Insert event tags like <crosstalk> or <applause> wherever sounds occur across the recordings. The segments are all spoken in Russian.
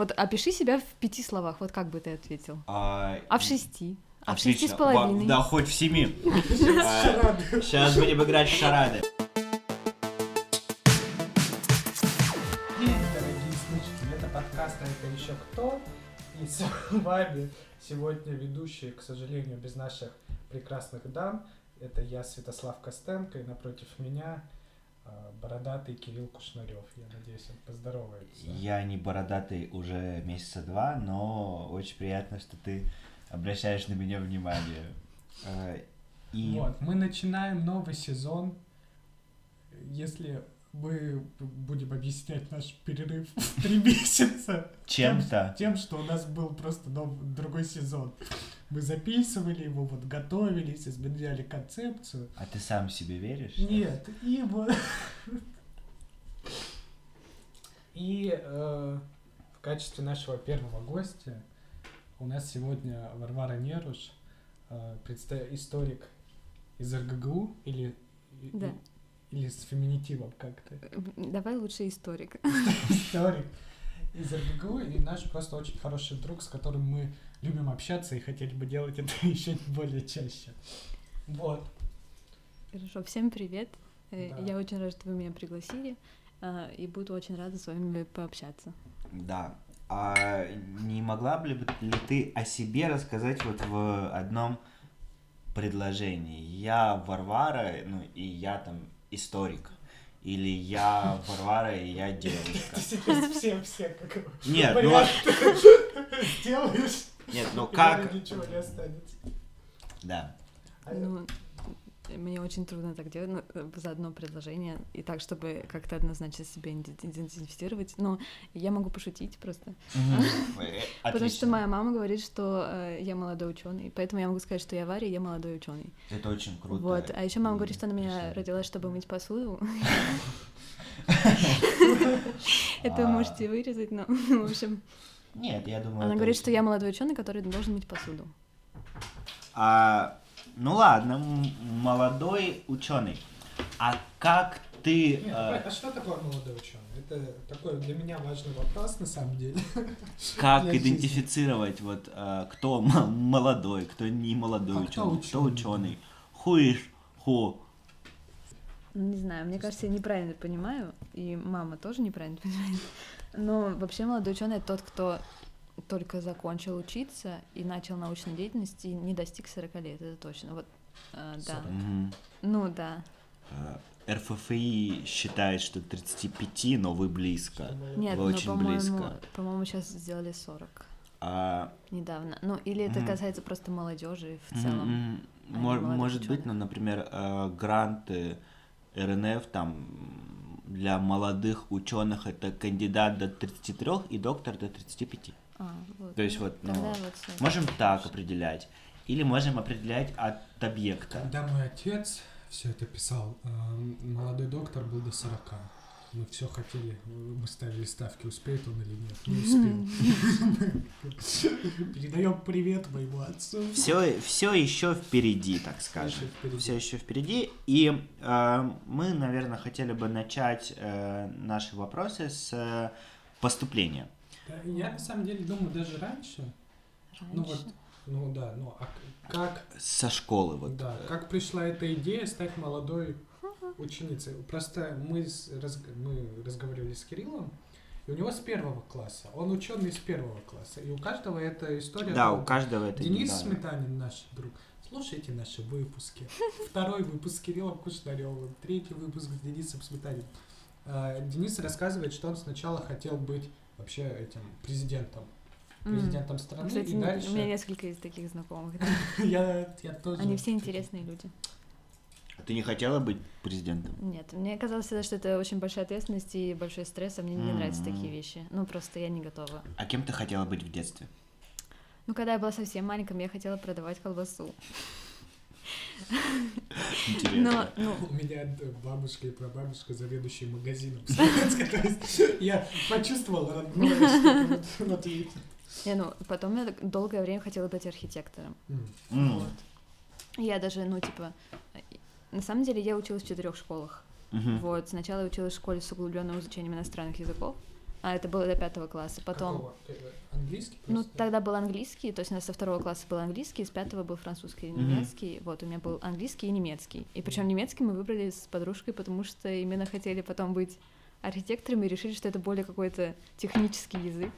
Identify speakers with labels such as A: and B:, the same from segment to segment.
A: Вот опиши себя в пяти словах, вот как бы ты ответил?
B: А,
A: А в шести? А в шести с половиной?
B: Да, хоть в семи. <laughs> Сейчас будем играть в шарады.
C: День, дорогие слушатели, это подкаст «А это еще кто?» И с вами сегодня ведущие, к сожалению, без наших прекрасных дам. Это я, Святослав Костенко, и напротив меня бородатый Кирилл Кушнарев. Я надеюсь, он поздоровается.
B: Я не бородатый уже месяца два, но очень приятно, что ты обращаешь на меня внимание. А, И
C: Вот, мы начинаем новый сезон. Если мы будем объяснять наш перерыв в три <laughs> месяца,
B: чем-то...
C: тем, что у нас был просто нов- другой сезон. Мы записывали его, вот готовились, изменяли концепцию.
B: А ты сам себе веришь?
C: Нет, и вот... И э, в качестве нашего первого гостя у нас сегодня Варвара Неруш, э, историк из РГГУ или,
A: Да.
C: или с феминитивом как-то.
A: Давай лучше историк.
C: Историк из РГГУ и наш просто очень хороший друг, с которым мы любим общаться и хотели бы делать это <laughs> еще более чаще. Вот.
A: Хорошо, всем привет. Э,
C: Да.
A: Я очень рада, что вы меня пригласили, а, и буду очень рада с вами пообщаться.
B: Да. А не могла бы ли ты о себе рассказать вот в одном предложении? Я Варвара, ну и я там историк. Или я <laughs> Варвара, и я <laughs> девушка.
C: Ты сейчас всем все как
B: Нет, ну
C: сделаешь,
B: Нет, ну
C: и
B: как...
C: ничего не останется.
B: Да.
A: Ну, мне очень трудно так делать ну, э, за одно предложение, и так, чтобы как-то однозначно себя иде- идентифицировать. Но я могу пошутить просто.
B: Мгм. <laughs> Э,
A: Потому что моя мама говорит, что э, я молодой ученый, поэтому я могу сказать, что я Варя, я молодой ученый.
B: Это очень круто.
A: Вот. А еще мама говорит, что она меня родила, чтобы мыть посуду. <laughs> <laughs> Это вы
B: А.
A: можете вырезать, но, в общем,
B: Нет, я думаю...
A: она говорит,
B: очень-
A: что я молодой ученый, который должен мыть посуду.
B: А, ну ладно, молодой ученый. А как ты...
C: Нет,
B: э,
C: а что такое молодой ученый? Это такой для меня важный вопрос на самом деле.
B: как
C: для жизни.
B: идентифицировать вот э, кто молодой, кто не молодой
C: А
B: ученый, кто
C: ученый?
B: who?
A: Ну, Не знаю, мне кажется, я неправильно понимаю, и мама тоже неправильно <laughs> понимает. Но вообще молодой ученый тот, кто только закончил учиться и начал научную деятельность и не достиг 40 лет, это точно. Вот, э, да.
C: 40.
B: Мгм.
A: Ну да.
B: Э, РФФИ считает, что 35, но вы близко.
A: Нет,
B: Вы
A: ну,
B: очень
A: по-моему,
B: близко.
A: по-моему, сейчас сделали 40
B: А,
A: недавно. Ну, или это
B: Мгм.
A: касается просто молодежи в целом.
B: м,
A: а не
B: мо-
A: молодых
B: может быть,
A: учёных.
B: ну, например, э, гранты РНФ там для молодых ученых это кандидат до 33 и доктор до 35.
A: А, вот.
B: То есть
A: ну,
B: вот, ну,
A: вот.
B: Можем так определять. Или можем определять от объекта.
C: Когда мой отец все это писал, э, молодой доктор был до 40. Мы все хотели, мы ставили ставки, успеет он или нет. Не успел. <laughs> Передаем привет моему отцу.
B: Все, все еще впереди, так скажем. Все еще впереди. И э, мы, наверное, хотели бы начать э, наши вопросы с э, поступления.
C: Я на самом деле думаю, даже раньше, ну вот,
A: Раньше.
C: ну да, ну а как,
B: Со школы вот.
C: да, как пришла эта идея стать молодой ученицей? Просто мы, с- раз- мы разговаривали с Кириллом, и у него с первого класса, он ученый с первого класса, и у каждого эта история.
B: Да, у каждого это
C: Денис
B: индивидуально.
C: Сметанин, наш друг, слушайте наши выпуски. <laughs> Второй выпуск с Кириллом Кушнаревым, третий выпуск с Денисом Сметаниным. А, Денис рассказывает, что он сначала хотел быть вообще этим президентом. Президентом страны.
A: Кстати,
C: и дальше...
A: у меня несколько из таких знакомых. да. <laughs>
C: я, я тоже...
A: Они все интересные люди.
B: А Ты не хотела быть президентом?
A: Нет, мне казалось всегда, что это очень большая ответственность и большой стресс, а мне не нравятся
B: М.
A: такие вещи. Ну, просто я не готова.
B: А кем ты хотела быть в детстве?
A: Ну, когда я была совсем маленькой, я хотела продавать колбасу. Но,
B: Интересно.
A: ну,
C: У меня бабушка и прабабушка заведующие магазином. <laughs> Я почувствовал родное
A: не, ну, потом я долгое время хотела быть архитектором. Вот. Я даже, ну, типа, на самом деле я училась в четырех школах.
B: Мгм.
A: Вот, сначала я училась в школе с углубленным изучением иностранных языков, А, это было до пятого класса. Потом...
C: Какого? Английский
A: Ну, тогда был английский, то есть у нас со второго класса был английский, с пятого был французский и немецкий. Вот, у меня был английский и немецкий. И причем немецкий мы выбрали с подружкой, потому что именно хотели потом быть архитекторами и решили, что это более какой-то технический язык.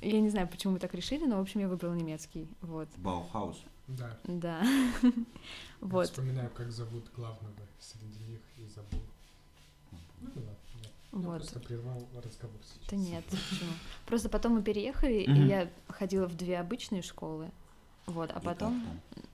A: Я не знаю, почему мы так решили, но, в общем, я выбрала немецкий. Вот,
B: Баухаус.
C: Да.
A: да. <laughs> Вот,
C: вспоминаю, как зовут главного среди них и забыл. Ну да да. Я
A: вот.
C: просто прервал разговор сейчас.
A: Да нет, почему? Просто потом мы переехали, и я ходила в две обычные школы. Вот, а потом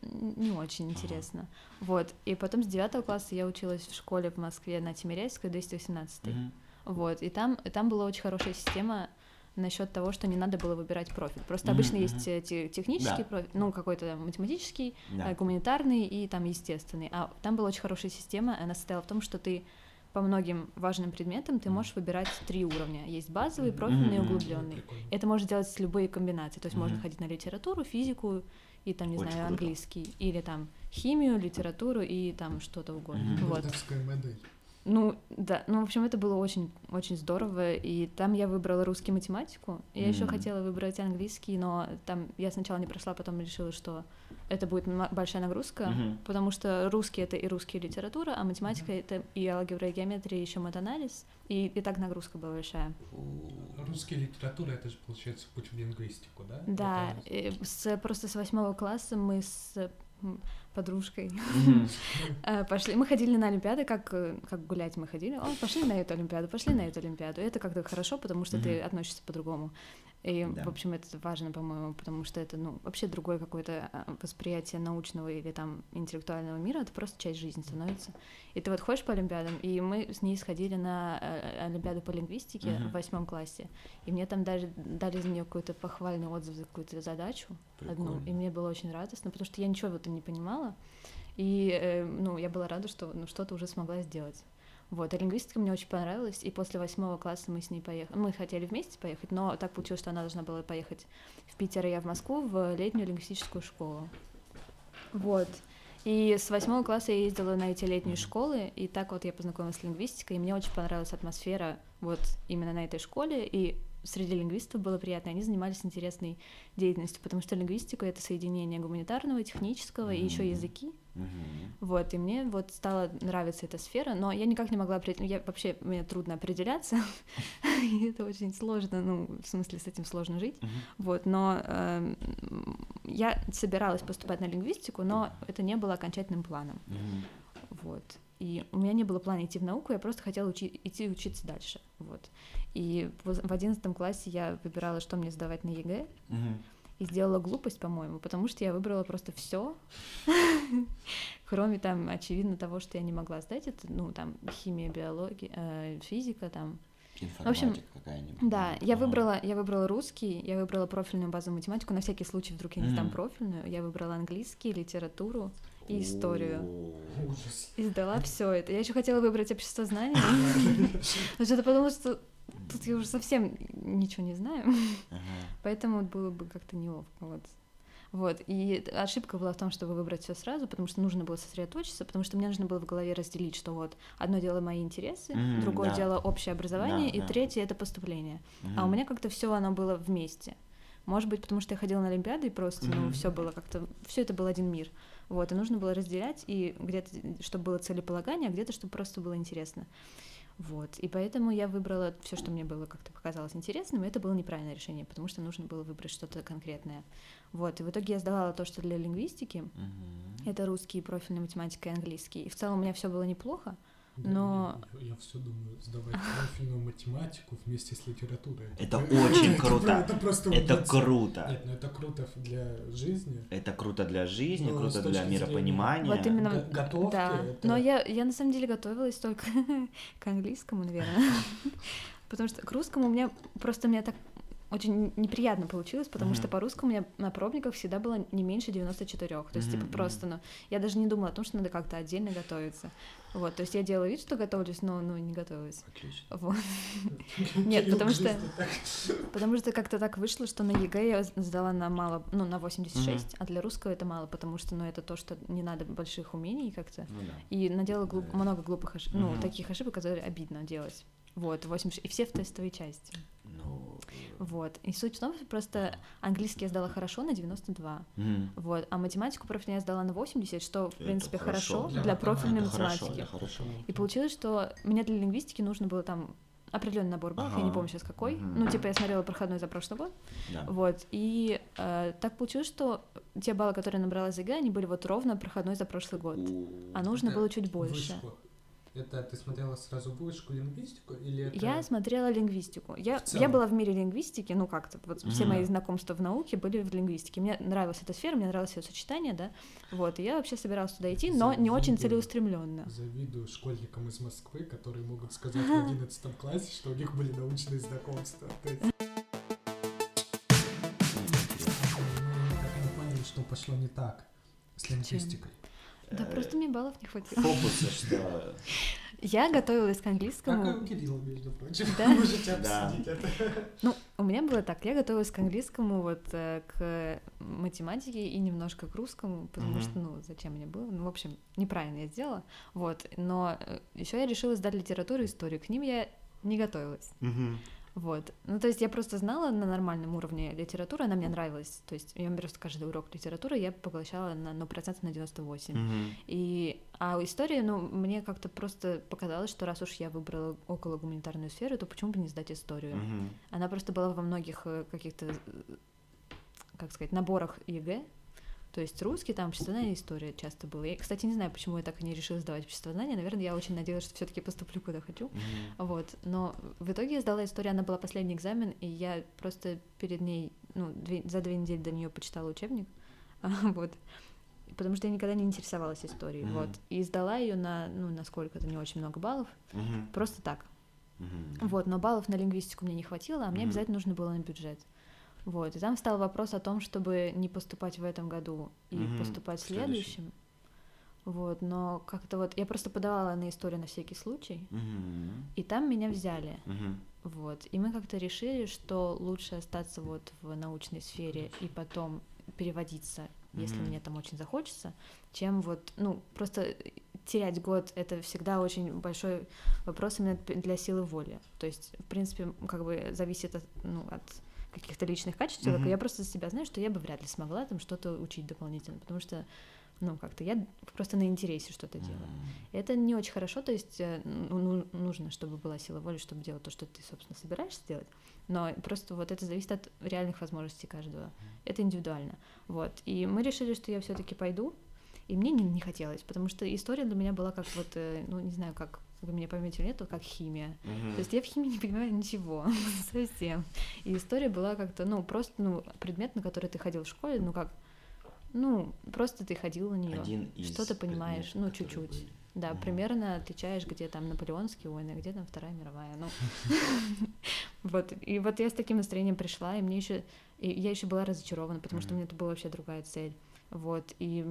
A: не очень интересно. Вот. И потом с девятого класса я училась в школе в Москве на Тимирязевской, 218.
B: Мгм.
A: Вот. И там, и там была очень хорошая система насчет того, что не надо было выбирать профиль. Просто обычно есть э, те- технический
B: Да.
A: профиль, ну, какой-то там математический,
B: Да.
A: э, гуманитарный и там естественный. А там была очень хорошая система, она состояла в том, что ты по многим важным предметам ты можешь выбирать три уровня. Есть базовый, профильный и углубленный.
C: Прикольно.
A: Это можно делать с любой комбинацией. То есть можно ходить на литературу, физику и там, не
B: Очень
A: знаю,
B: круто.
A: английский. Или там химию, литературу и там что-то угодно. Вот.
C: Модель.
A: Ну, да, ну, в общем, это было очень, очень здорово, и там я выбрала русский математику. Я еще
B: М.
A: хотела выбрать английский, но там я сначала не прошла, потом решила, что это будет большая нагрузка,
B: Мгм.
A: потому что русский это и русский литература, а математика это и алгебра, и геометрия, и еще матанализ, и, и так нагрузка была большая.
C: Русская литература, это же получается путь в лингвистику, да?
A: Да, э, с, просто с восьмого класса мы с подружкой. <laughs> Э, Пошли, мы ходили на Олимпиады, как, э, как гулять мы ходили. О, пошли на эту Олимпиаду, пошли на эту Олимпиаду. И это как-то хорошо, потому что ты относишься по-другому. И,
B: Да.
A: в общем, это важно, по-моему, потому что это, ну, вообще другое какое-то а, восприятие научного или там интеллектуального мира, это просто часть жизни становится. И ты вот ходишь по Олимпиадам, и мы с ней сходили на э, Олимпиаду по лингвистике
B: Мгм.
A: в восьмом классе, и мне там даже дали за нее какой-то похвальный отзыв за какую-то задачу одну,
B: Прикольно.
A: и мне было очень радостно, потому что я ничего в этом не понимала, и, э, ну, я была рада, что ну, что-то уже смогла сделать. Вот, а лингвистика мне очень понравилась, и после восьмого класса мы с ней поехали. Мы хотели вместе поехать, но так получилось, что она должна была поехать в Питер, а я в Москву в летнюю лингвистическую школу. Вот. И с восьмого класса я ездила на эти летние школы, и так вот я познакомилась с лингвистикой, и мне очень понравилась атмосфера вот именно на этой школе, и среди лингвистов было приятно, они занимались интересной деятельностью, потому что лингвистика — это соединение гуманитарного, технического и еще языки,
B: Мгм.
A: вот, и мне вот стала нравиться эта сфера, но я никак не могла определить, я вообще, мне трудно определяться, <laughs> и это очень сложно, ну, в смысле, с этим сложно жить,
B: Мгм.
A: вот, но эм, я собиралась поступать на лингвистику, но это не было окончательным планом,
B: Мгм.
A: вот, и у меня не было плана идти в науку, я просто хотела учи- идти учиться дальше, вот, и в одиннадцатом классе я выбирала, что мне сдавать на ЕГЭ,
B: Мгм.
A: И сделала глупость, по-моему, потому что я выбрала просто все, <laughs> кроме там, очевидно, того, что я не могла сдать. Это, ну, там, химия, биология, э, физика, там.
B: Информатика какая-нибудь.
A: Да, я выбрала, я выбрала русский, я выбрала профильную базовую математику, на всякий случай вдруг я не сдам профильную. Я выбрала английский, литературу и историю. И сдала все это. Я еще хотела выбрать общество знаний, но что-то подумала, что тут я уже совсем ничего не знаю.
B: Ага. <laughs>
A: Поэтому было бы как-то неловко. Вот. Вот. И ошибка была в том, чтобы выбрать все сразу, потому что нужно было сосредоточиться, потому что мне нужно было в голове разделить, что вот одно дело мои интересы,
B: Мгм,
A: другое
B: да.
A: дело общее образование,
B: Да,
A: и
B: да.
A: третье это поступление. А у меня как-то все оно было вместе. Может быть, потому что я ходила на Олимпиады, и просто, ну,
B: Мгм.
A: все было как-то, все это был один мир. Вот, и нужно было разделять, и где-то, чтобы было целеполагание, а где-то, чтобы просто было интересно. Вот, и поэтому я выбрала все, что мне было как-то показалось интересным, и это было неправильное решение, потому что нужно было выбрать что-то конкретное. Вот, и в итоге я сдавала то, что для лингвистики,
B: Мгм.
A: это русский, профильная математика и английский. И в целом у меня все было неплохо, Но-
C: Я, все думаю, сдавать <laughs> профильную математику вместе с литературой.
B: Это <laughs> очень круто.
C: Это просто
B: Это круто.
C: Нет, ну это круто для жизни.
B: Это круто для жизни, круто для миропонимания.
A: Вот именно.
C: Готовки
A: Но я, я на самом деле готовилась только <laughs> к английскому, наверное. Потому что к русскому у меня просто мне так очень неприятно получилось, потому
B: Мгм.
A: что по русскому у меня на пробниках всегда было не меньше 94. То есть, типа,
B: Мгм,
A: просто, ну, я даже не думала о том, что надо как-то отдельно готовиться. Вот, то есть я делала вид, что готовлюсь, но, ну, не готовилась.
B: Отлично.
A: Вот. <laughs> Нет, потому что-. Потому что как-то так вышло, что на ЕГЭ я сдала на мало, ну, на 86, а для русского это мало, потому что, ну, это то, что не надо больших умений как-то.
B: Ну.
A: И наделала много глупых ошибок, ну, таких ошибок, которые обидно делать. Вот, 80, и все в тестовой части.
B: Ну,
A: Вот. И суть в том, что просто английский я сдала хорошо на 92.
B: м,
A: Вот. А математику профильную я сдала на 80, что, в
B: Это
A: принципе,
B: хорошо.
A: хорошо
C: Для
A: для, профильной
B: это хорошо,
A: математики.
B: это хорошо.
A: И получилось, что мне для лингвистики нужно было там определенный набор баллов, я не
B: Ага.
A: помню сейчас какой.
B: Мгм.
A: Ну, типа, я смотрела проходной за прошлый год.
B: Да.
A: Вот. И э, так получилось, что те баллы, которые я набрала из ЕГЭ, они были вот ровно проходной за прошлый год.
B: У,
A: А нужно
C: Это
A: было чуть больше.
C: Вышку. Это ты смотрела сразу вышку лингвистику или это...
A: Я смотрела лингвистику. Я, я была в мире лингвистики, ну как-то, вот все
B: Мгм.
A: мои знакомства в науке были в лингвистике. Мне нравилась эта сфера, мне нравилось ее сочетание, да. Вот, и я вообще собиралась туда идти, но не очень
C: Завидую.
A: целеустремленно.
C: Завидую школьникам из Москвы, которые могут сказать в <laughs> 11 классе, что у них были научные знакомства. Что пошло не так с лингвистикой.
A: Да,
B: Э,
A: просто мне баллов не хватило.
B: Фокусы, что... <laughs>
A: Я готовилась к
C: Как и
A: английскому.
C: у Кирилла, между прочим.
A: Да? <laughs>
C: Можете
B: Да.
C: обсудить это.
A: Ну, у меня было так, я готовилась к английскому, вот э, к математике и немножко к русскому, потому что, ну, зачем мне было? Ну, в общем, неправильно я сделала. Вот, но еще я решила сдать литературу и историю. К ним я не готовилась. Вот. Ну, то есть я просто знала на нормальном уровне литературу, она мне нравилась. То есть я просто каждый урок литературы я поглощала на, ну, процентов на 98.
B: Мгм.
A: И, а история, ну, мне как-то просто показалось, что раз уж я выбрала около гуманитарную сферу, то почему бы не сдать историю?
B: Мгм.
A: Она просто была во многих э, каких-то, э, как сказать, наборах ЕГЭ. То есть русский, там, обществознание история часто было. Я, кстати, не знаю, почему я так и не решила сдавать обществознание. Наверное, я очень надеялась, что все таки поступлю куда хочу.
B: Мгм.
A: Вот. Но в итоге я сдала историю, она была последний экзамен, и я просто перед ней, ну, две- за две недели до нее почитала учебник. <laughs> Вот. Потому что я никогда не интересовалась историей.
B: Мгм.
A: Вот. И сдала ее на, ну, на сколько-то не очень много баллов.
B: Мгм.
A: Просто так.
B: Мгм.
A: Вот, но баллов на лингвистику мне не хватило, а мне
B: Мгм.
A: обязательно нужно было на бюджет. Вот, и там стал вопрос о том, чтобы не поступать в этом году и
B: Мгм,
A: поступать в
B: следующем.
A: следующем. Вот, но как-то вот я просто подавала на историю на всякий случай,
B: Мгм.
A: и там меня взяли.
B: Мгм.
A: Вот, и мы как-то решили, что лучше остаться вот в научной сфере и потом переводиться, если
B: Мгм.
A: мне там очень захочется, чем вот, ну, просто терять год — это всегда очень большой вопрос именно для силы воли. То есть, в принципе, как бы зависит от, ну, от каких-то личных качеств человека.
B: Мгм.
A: Я просто за себя знаю, что я бы вряд ли смогла там что-то учить дополнительно, потому что, ну, как-то я просто на интересе что-то делаю.
B: Мгм.
A: Это не очень хорошо, то есть э, ну, ну, нужно, чтобы была сила воли, чтобы делать то, что ты, собственно, собираешься делать. Но просто вот это зависит от реальных возможностей каждого. Это индивидуально. Вот. И мы решили, что я все-таки пойду. И мне не, не хотелось, потому что история для меня была как вот, э, ну, не знаю, как вы меня поймете или нет, то как химия.
B: Мгм.
A: То есть я в химии не понимаю ничего <laughs> совсем. И история была как-то, ну, просто, ну, предмет, на который ты ходил в школе, ну, как, ну, просто ты ходил на нее. Что ты понимаешь, ну, чуть-чуть.
B: были.
A: Да,
B: Мгм.
A: примерно отличаешь, где там наполеонские войны, а где там Вторая мировая. Ну, <laughs> вот. И вот я с таким настроением пришла, и мне еще, я еще была разочарована, потому что у меня это была вообще другая цель. Вот, и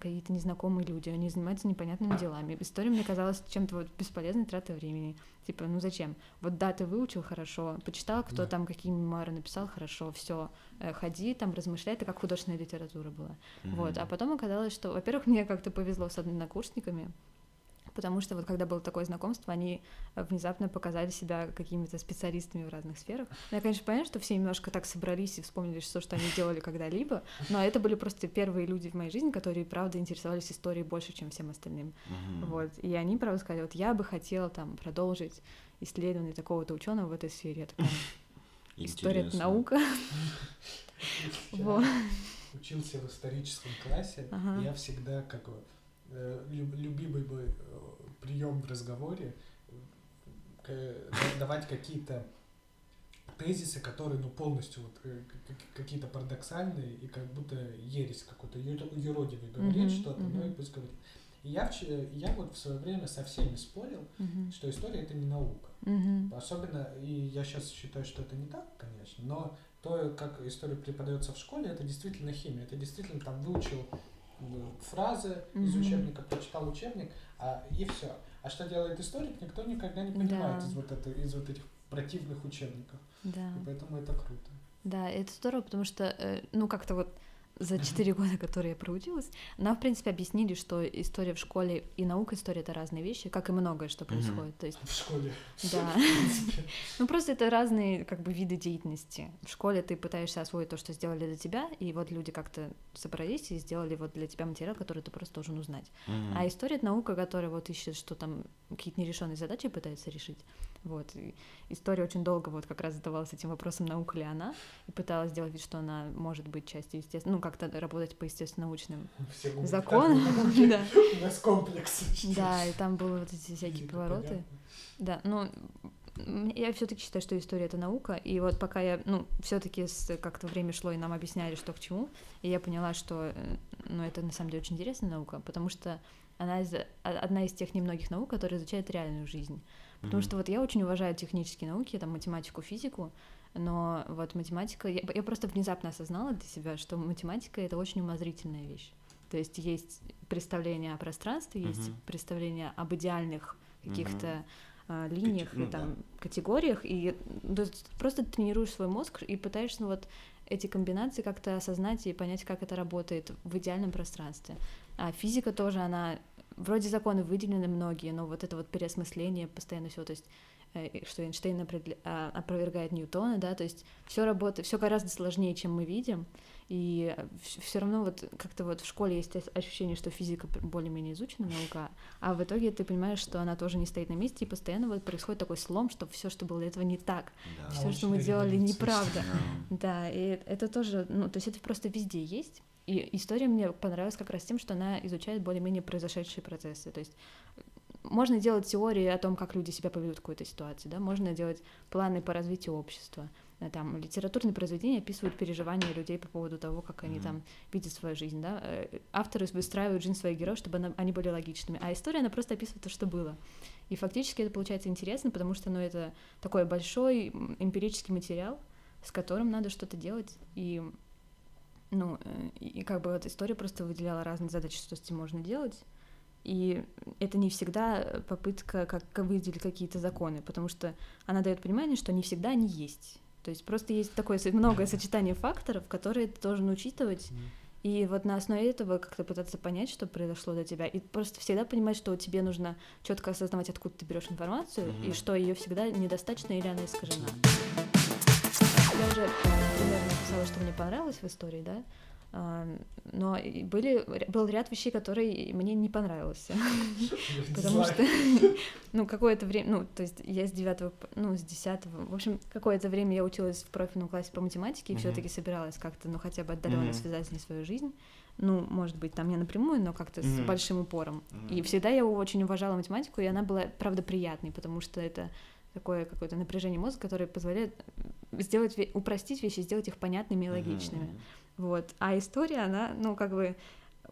A: какие-то незнакомые люди, они занимаются непонятными делами. История мне казалась чем-то вот бесполезной тратой времени. Типа, ну зачем? Вот да, ты выучил хорошо, почитал, кто
C: Да.
A: там какие мемуары написал хорошо, все, ходи там, размышляй, это как художественная литература была. Вот, а потом оказалось, что, во-первых, мне как-то повезло с однокурсниками, потому что вот когда было такое знакомство, они э, внезапно показали себя какими-то специалистами в разных сферах. Ну, я, конечно, понимаю, что все немножко так собрались и вспомнили все, что они делали когда-либо, но это были просто первые люди в моей жизни, которые, правда, интересовались историей больше, чем всем остальным.
B: Мгм.
A: Вот, и они, правда, сказали, вот я бы хотела там продолжить исследование такого-то ученого в этой сфере. <laughs> Я такая, история — это наука. Вот.
C: учился в историческом классе, я всегда как бы, любимый мой прием в разговоре э, давать какие-то тезисы, которые ну полностью вот э, какие-то парадоксальные и как будто ересь какой-то юродивый говорит
A: Мгм,
C: что-то, ну и пусть говорит. И я, я вот в свое время со всеми спорил,
A: Мгм.
C: что история это не наука.
A: Мгм.
C: Особенно, и я сейчас считаю, что это не так, конечно, но то, как история преподается в школе, это действительно химия. Это действительно там выучил фразы из
A: Мгм.
C: учебника, прочитал учебник, а, и все. А что делает историк, никто никогда не понимает
A: Да.
C: из, вот это, из вот этих противных учебников.
A: Да.
C: И поэтому это круто.
A: Да, это здорово, потому что, э, ну, как-то вот за четыре года, которые я проучилась, нам, в принципе, объяснили, что история в школе и наука история — это разные вещи, как и многое, что происходит. То есть,
C: В школе.
A: да. <laughs> Ну, просто это разные, как бы, виды деятельности. В школе ты пытаешься освоить то, что сделали для тебя, и вот люди как-то собрались и сделали вот для тебя материал, который ты просто должен узнать. А история — это наука, которая вот ищет, что там какие-то нерешенные задачи пытается решить. Вот. И история очень долго вот как раз задавалась этим вопросом, наука ли она, и пыталась сделать вид, что она может быть частью естественно, ну, как-то работать по естественно-научным законам. <laughs> Да.
C: У нас комплекс.
A: Да, и там были вот эти всякие повороты. Да, ну, я все-таки считаю, что история это наука, и вот пока я, ну, все-таки как-то время шло, и нам объясняли, что к чему, и я поняла, что, э, ну, это на самом деле очень интересная наука, потому что она из, а- одна из тех немногих наук, которая изучает реальную жизнь. Потому что вот я очень уважаю технические науки, там, математику, физику, но вот математика, я, я просто внезапно осознала для себя, что математика это очень умозрительная вещь. То есть есть представление о пространстве, есть
B: Мгм.
A: представление об идеальных каких-то а, линиях
B: ну
A: и там
B: да.
A: категориях, и ну, то есть просто тренируешь свой мозг и пытаешься ну, вот эти комбинации как-то осознать и понять, как это работает в идеальном пространстве. А физика тоже, она вроде законы выделены многие, но вот это вот переосмысление постоянно все, то есть э, что Эйнштейн а, опровергает Ньютона, да, то есть все работает, все гораздо сложнее, чем мы видим, и все равно вот как-то вот в школе есть ощущение, что физика более-менее изучена наука, а в итоге ты понимаешь, что она тоже не стоит на месте, и постоянно вот происходит такой слом, что все, что было до этого, не так,
B: Да.
A: все, что мы делали, неправда.
B: Да.
A: Да, и это тоже, ну, то есть это просто везде есть. И история мне понравилась как раз тем, что она изучает более-менее произошедшие процессы. То есть можно делать теории о том, как люди себя поведут в какой-то ситуации, да, можно делать планы по развитию общества. Э, Там литературные произведения описывают переживания людей по поводу того, как они
B: Мгм.
A: там видят свою жизнь, да. Э, Авторы выстраивают жизнь своих героев, чтобы она- они были логичными, а история, она просто описывает то, что было. И фактически это получается интересно, потому что, ну, это такой большой эмпирический материал, с которым надо что-то делать, и ну, э, и как бы вот история просто выделяла разные задачи, что с этим можно делать, и это не всегда попытка как выделить какие-то законы, потому что она дает понимание, что не всегда они есть. То есть просто есть такое многое сочетание факторов, которые ты должен учитывать, и вот на основе этого как-то пытаться понять, что произошло до тебя, и просто всегда понимать, что тебе нужно четко осознавать, откуда ты берешь информацию, и что ее всегда недостаточно или она искажена. Я уже примерно написала, что мне понравилось в истории, да, А, но были, был ряд вещей, которые мне не понравился, <laughs> потому что, <laughs> ну, какое-то время, ну, то есть я с девятого, п- ну, с десятого, в общем, какое-то время я училась в профильном классе по математике и
B: Мгм.
A: все-таки собиралась как-то, ну, хотя бы отдаленно связать с ней свою жизнь, ну, может быть, там не напрямую, но как-то с большим упором. И всегда я очень уважала математику, и она была, правда, приятной, потому что это такое какое-то напряжение мозга, которое позволяет сделать, упростить вещи, сделать их понятными и логичными.
B: Мгм.
A: Вот. А история, она, ну, как бы,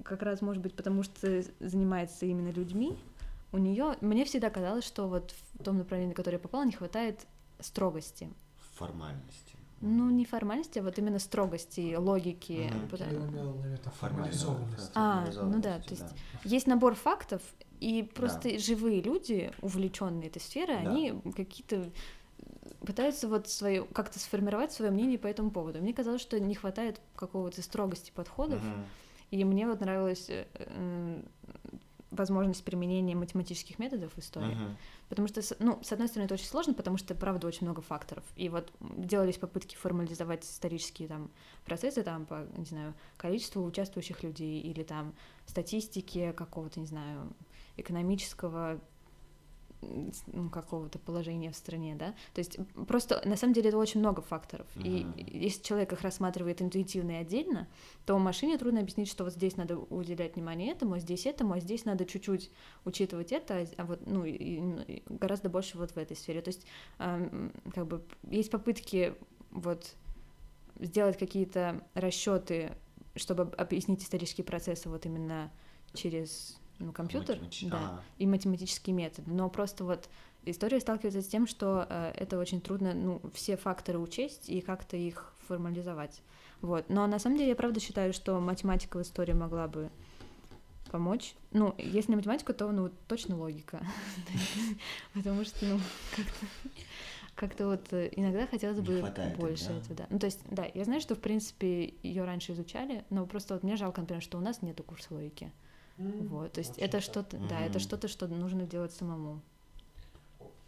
A: как раз, может быть, потому что занимается именно людьми, у нее, мне всегда казалось, что вот в том направлении, в которое я попала, не хватает строгости.
B: Формальности.
A: Ну, не формальности, а вот именно строгости, логики.
B: Мгм.
A: Потому-
C: Я имел, наверное, формализованность.
A: А, ну да, то есть Есть набор фактов, и просто живые люди, увлеченные этой сферой,
B: Да.
A: они какие-то пытаются вот свое как-то сформировать свое мнение по этому поводу. Мне казалось, что не хватает какого-то строгости подходов, и мне вот нравилась э, э, возможность применения математических методов в истории. Потому что, ну, с одной стороны, это очень сложно, потому что, правда, очень много факторов. И вот делались попытки формализовать исторические там процессы, там, по, не знаю, количеству участвующих людей или там статистике какого-то, не знаю, экономического ну, какого-то положения в стране, да. То есть просто на самом деле это очень много факторов. И
B: Мгм.
A: если человек их рассматривает интуитивно и отдельно, то машине трудно объяснить, что вот здесь надо уделять внимание этому, а здесь этому, а здесь надо чуть-чуть учитывать это, а а вот, ну, и, и гораздо больше вот в этой сфере. То есть, как бы, есть попытки вот сделать какие-то расчеты, чтобы об- объяснить исторические процессы вот именно через ну, компьютер,
B: Математич-
A: да,
B: а,
A: и математические методы. Но просто вот история сталкивается с тем, что э, это очень трудно, ну, все факторы учесть и как-то их формализовать. Вот. Но на самом деле я правда считаю, что математика в истории могла бы помочь. Ну, если не математика, то ну точно логика. <laughs> Потому что, ну, как-то... как-то вот э, иногда хотелось бы больше этого, да. Ну, то есть, да, я знаю, что, в принципе, ее раньше изучали, но просто вот мне жалко, например, что у нас нету курса логики. Вот, то есть это что-то, да, это что-то, что нужно делать самому.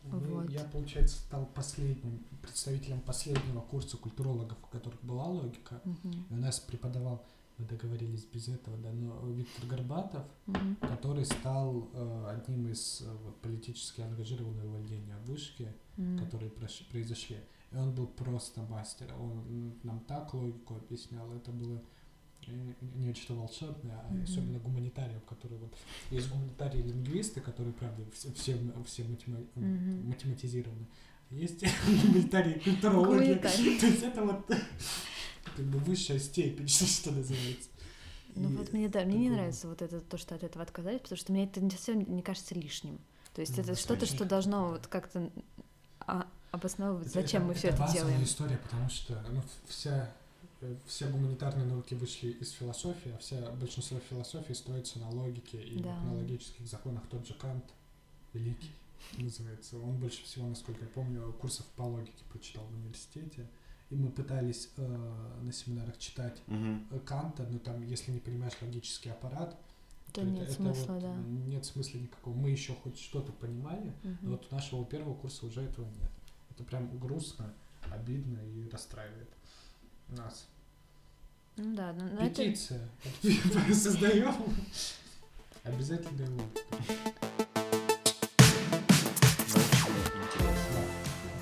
C: Мы-
A: Вот.
C: Я, получается, стал последним представителем последнего курса культурологов, у которых была логика.
A: Мгм.
C: И у нас преподавал, мы договорились без этого, да, но Виктор Горбатов,
A: Мгм.
C: который стал э, одним из э, вот, политически ангажированных увольнений в вышке,
A: М.
C: которые прош- произошли. И он был просто мастер. Он нам так логику объяснял. Это было нечто волшебное, а
A: Мгм.
C: особенно гуманитариев, которые вот есть гуманитарии-лингвисты, которые, правда, все, все, матема- математизированы. Есть <laughs> гуманитарии культурологи.
A: Гуманитарии.
C: То есть это вот <laughs> как бы высшая степень, <laughs> что, называется.
A: Ну вот мне, да, мне не нравится вот это, то, что от этого отказались, потому что мне это не совсем не кажется лишним. То есть
C: Ну,
A: это что-то, что должно вот как-то а, обосновывать,
C: Это-
A: зачем мы все это делаем.
C: история, потому что ну, вся, все гуманитарные науки вышли из философии, а вся, большинство философии строится на логике и
A: Да.
C: на логических законах. Тот же Кант, великий, называется. Он больше всего, насколько я помню, курсов по логике прочитал в университете. И мы пытались э, на семинарах читать э, Канта, но там, если не понимаешь логический аппарат,
A: То
C: это-
A: нет
C: это
A: смысла,
C: вот,
A: да.
C: Нет смысла никакого. Мы еще хоть что-то понимали, но
A: Мгм.
C: вот у нашего первого курса уже этого нет. Это прям грустно, обидно и расстраивает нас.
A: Ну да, но, но это...
C: Петиция. <laughs> Создаем. Обязательно его.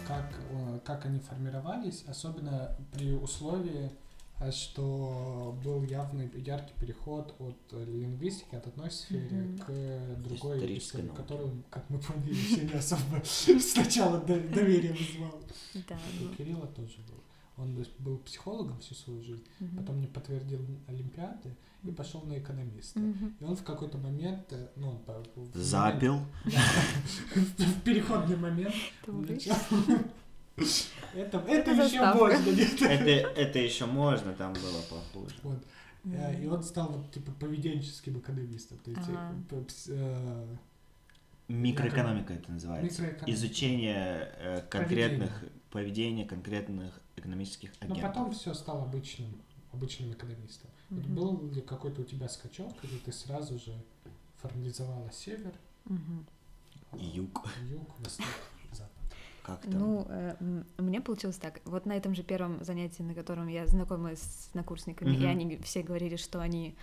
C: Как, э, как они формировались, особенно при условии, э, что был явный яркий переход от э, лингвистики, от одной сферы
A: Мгм.
C: к другой
B: науке.
C: которую, как мы поняли, еще не особо <laughs> сначала до- доверие вызывал.
A: Да,
C: У
A: ну,
C: Кирилла тоже был. Он то есть, был психологом всю свою жизнь,
A: мгм.
C: потом не подтвердил олимпиады и пошел на экономиста.
A: Мгм.
C: И он в какой-то момент, э, ну, он по- в
B: Запил. <laughs>
C: В переходный момент
A: Это.
C: Это, еще можно?
B: Это, это еще можно, там было похуже.
C: Вот. Э, И он стал вот, типа поведенческим экономистом. То есть, э,
B: Микроэкономика это называется.
C: микроэкономика.
B: Изучение э, конкретных поведения конкретных экономических
C: Но
B: агентов.
C: потом все стал обычным, обычным экономистом. Вот
A: Мгм.
C: был ли какой-то у тебя скачок, или ты сразу же формализовала север,
A: Мгм.
B: Юг.
C: юг, восток, запад?
B: Как там?
A: Ну, э, у меня получилось так. Вот на этом же первом занятии, на котором я знакома с однокурсниками, и
B: Мгм.
A: они все говорили, что они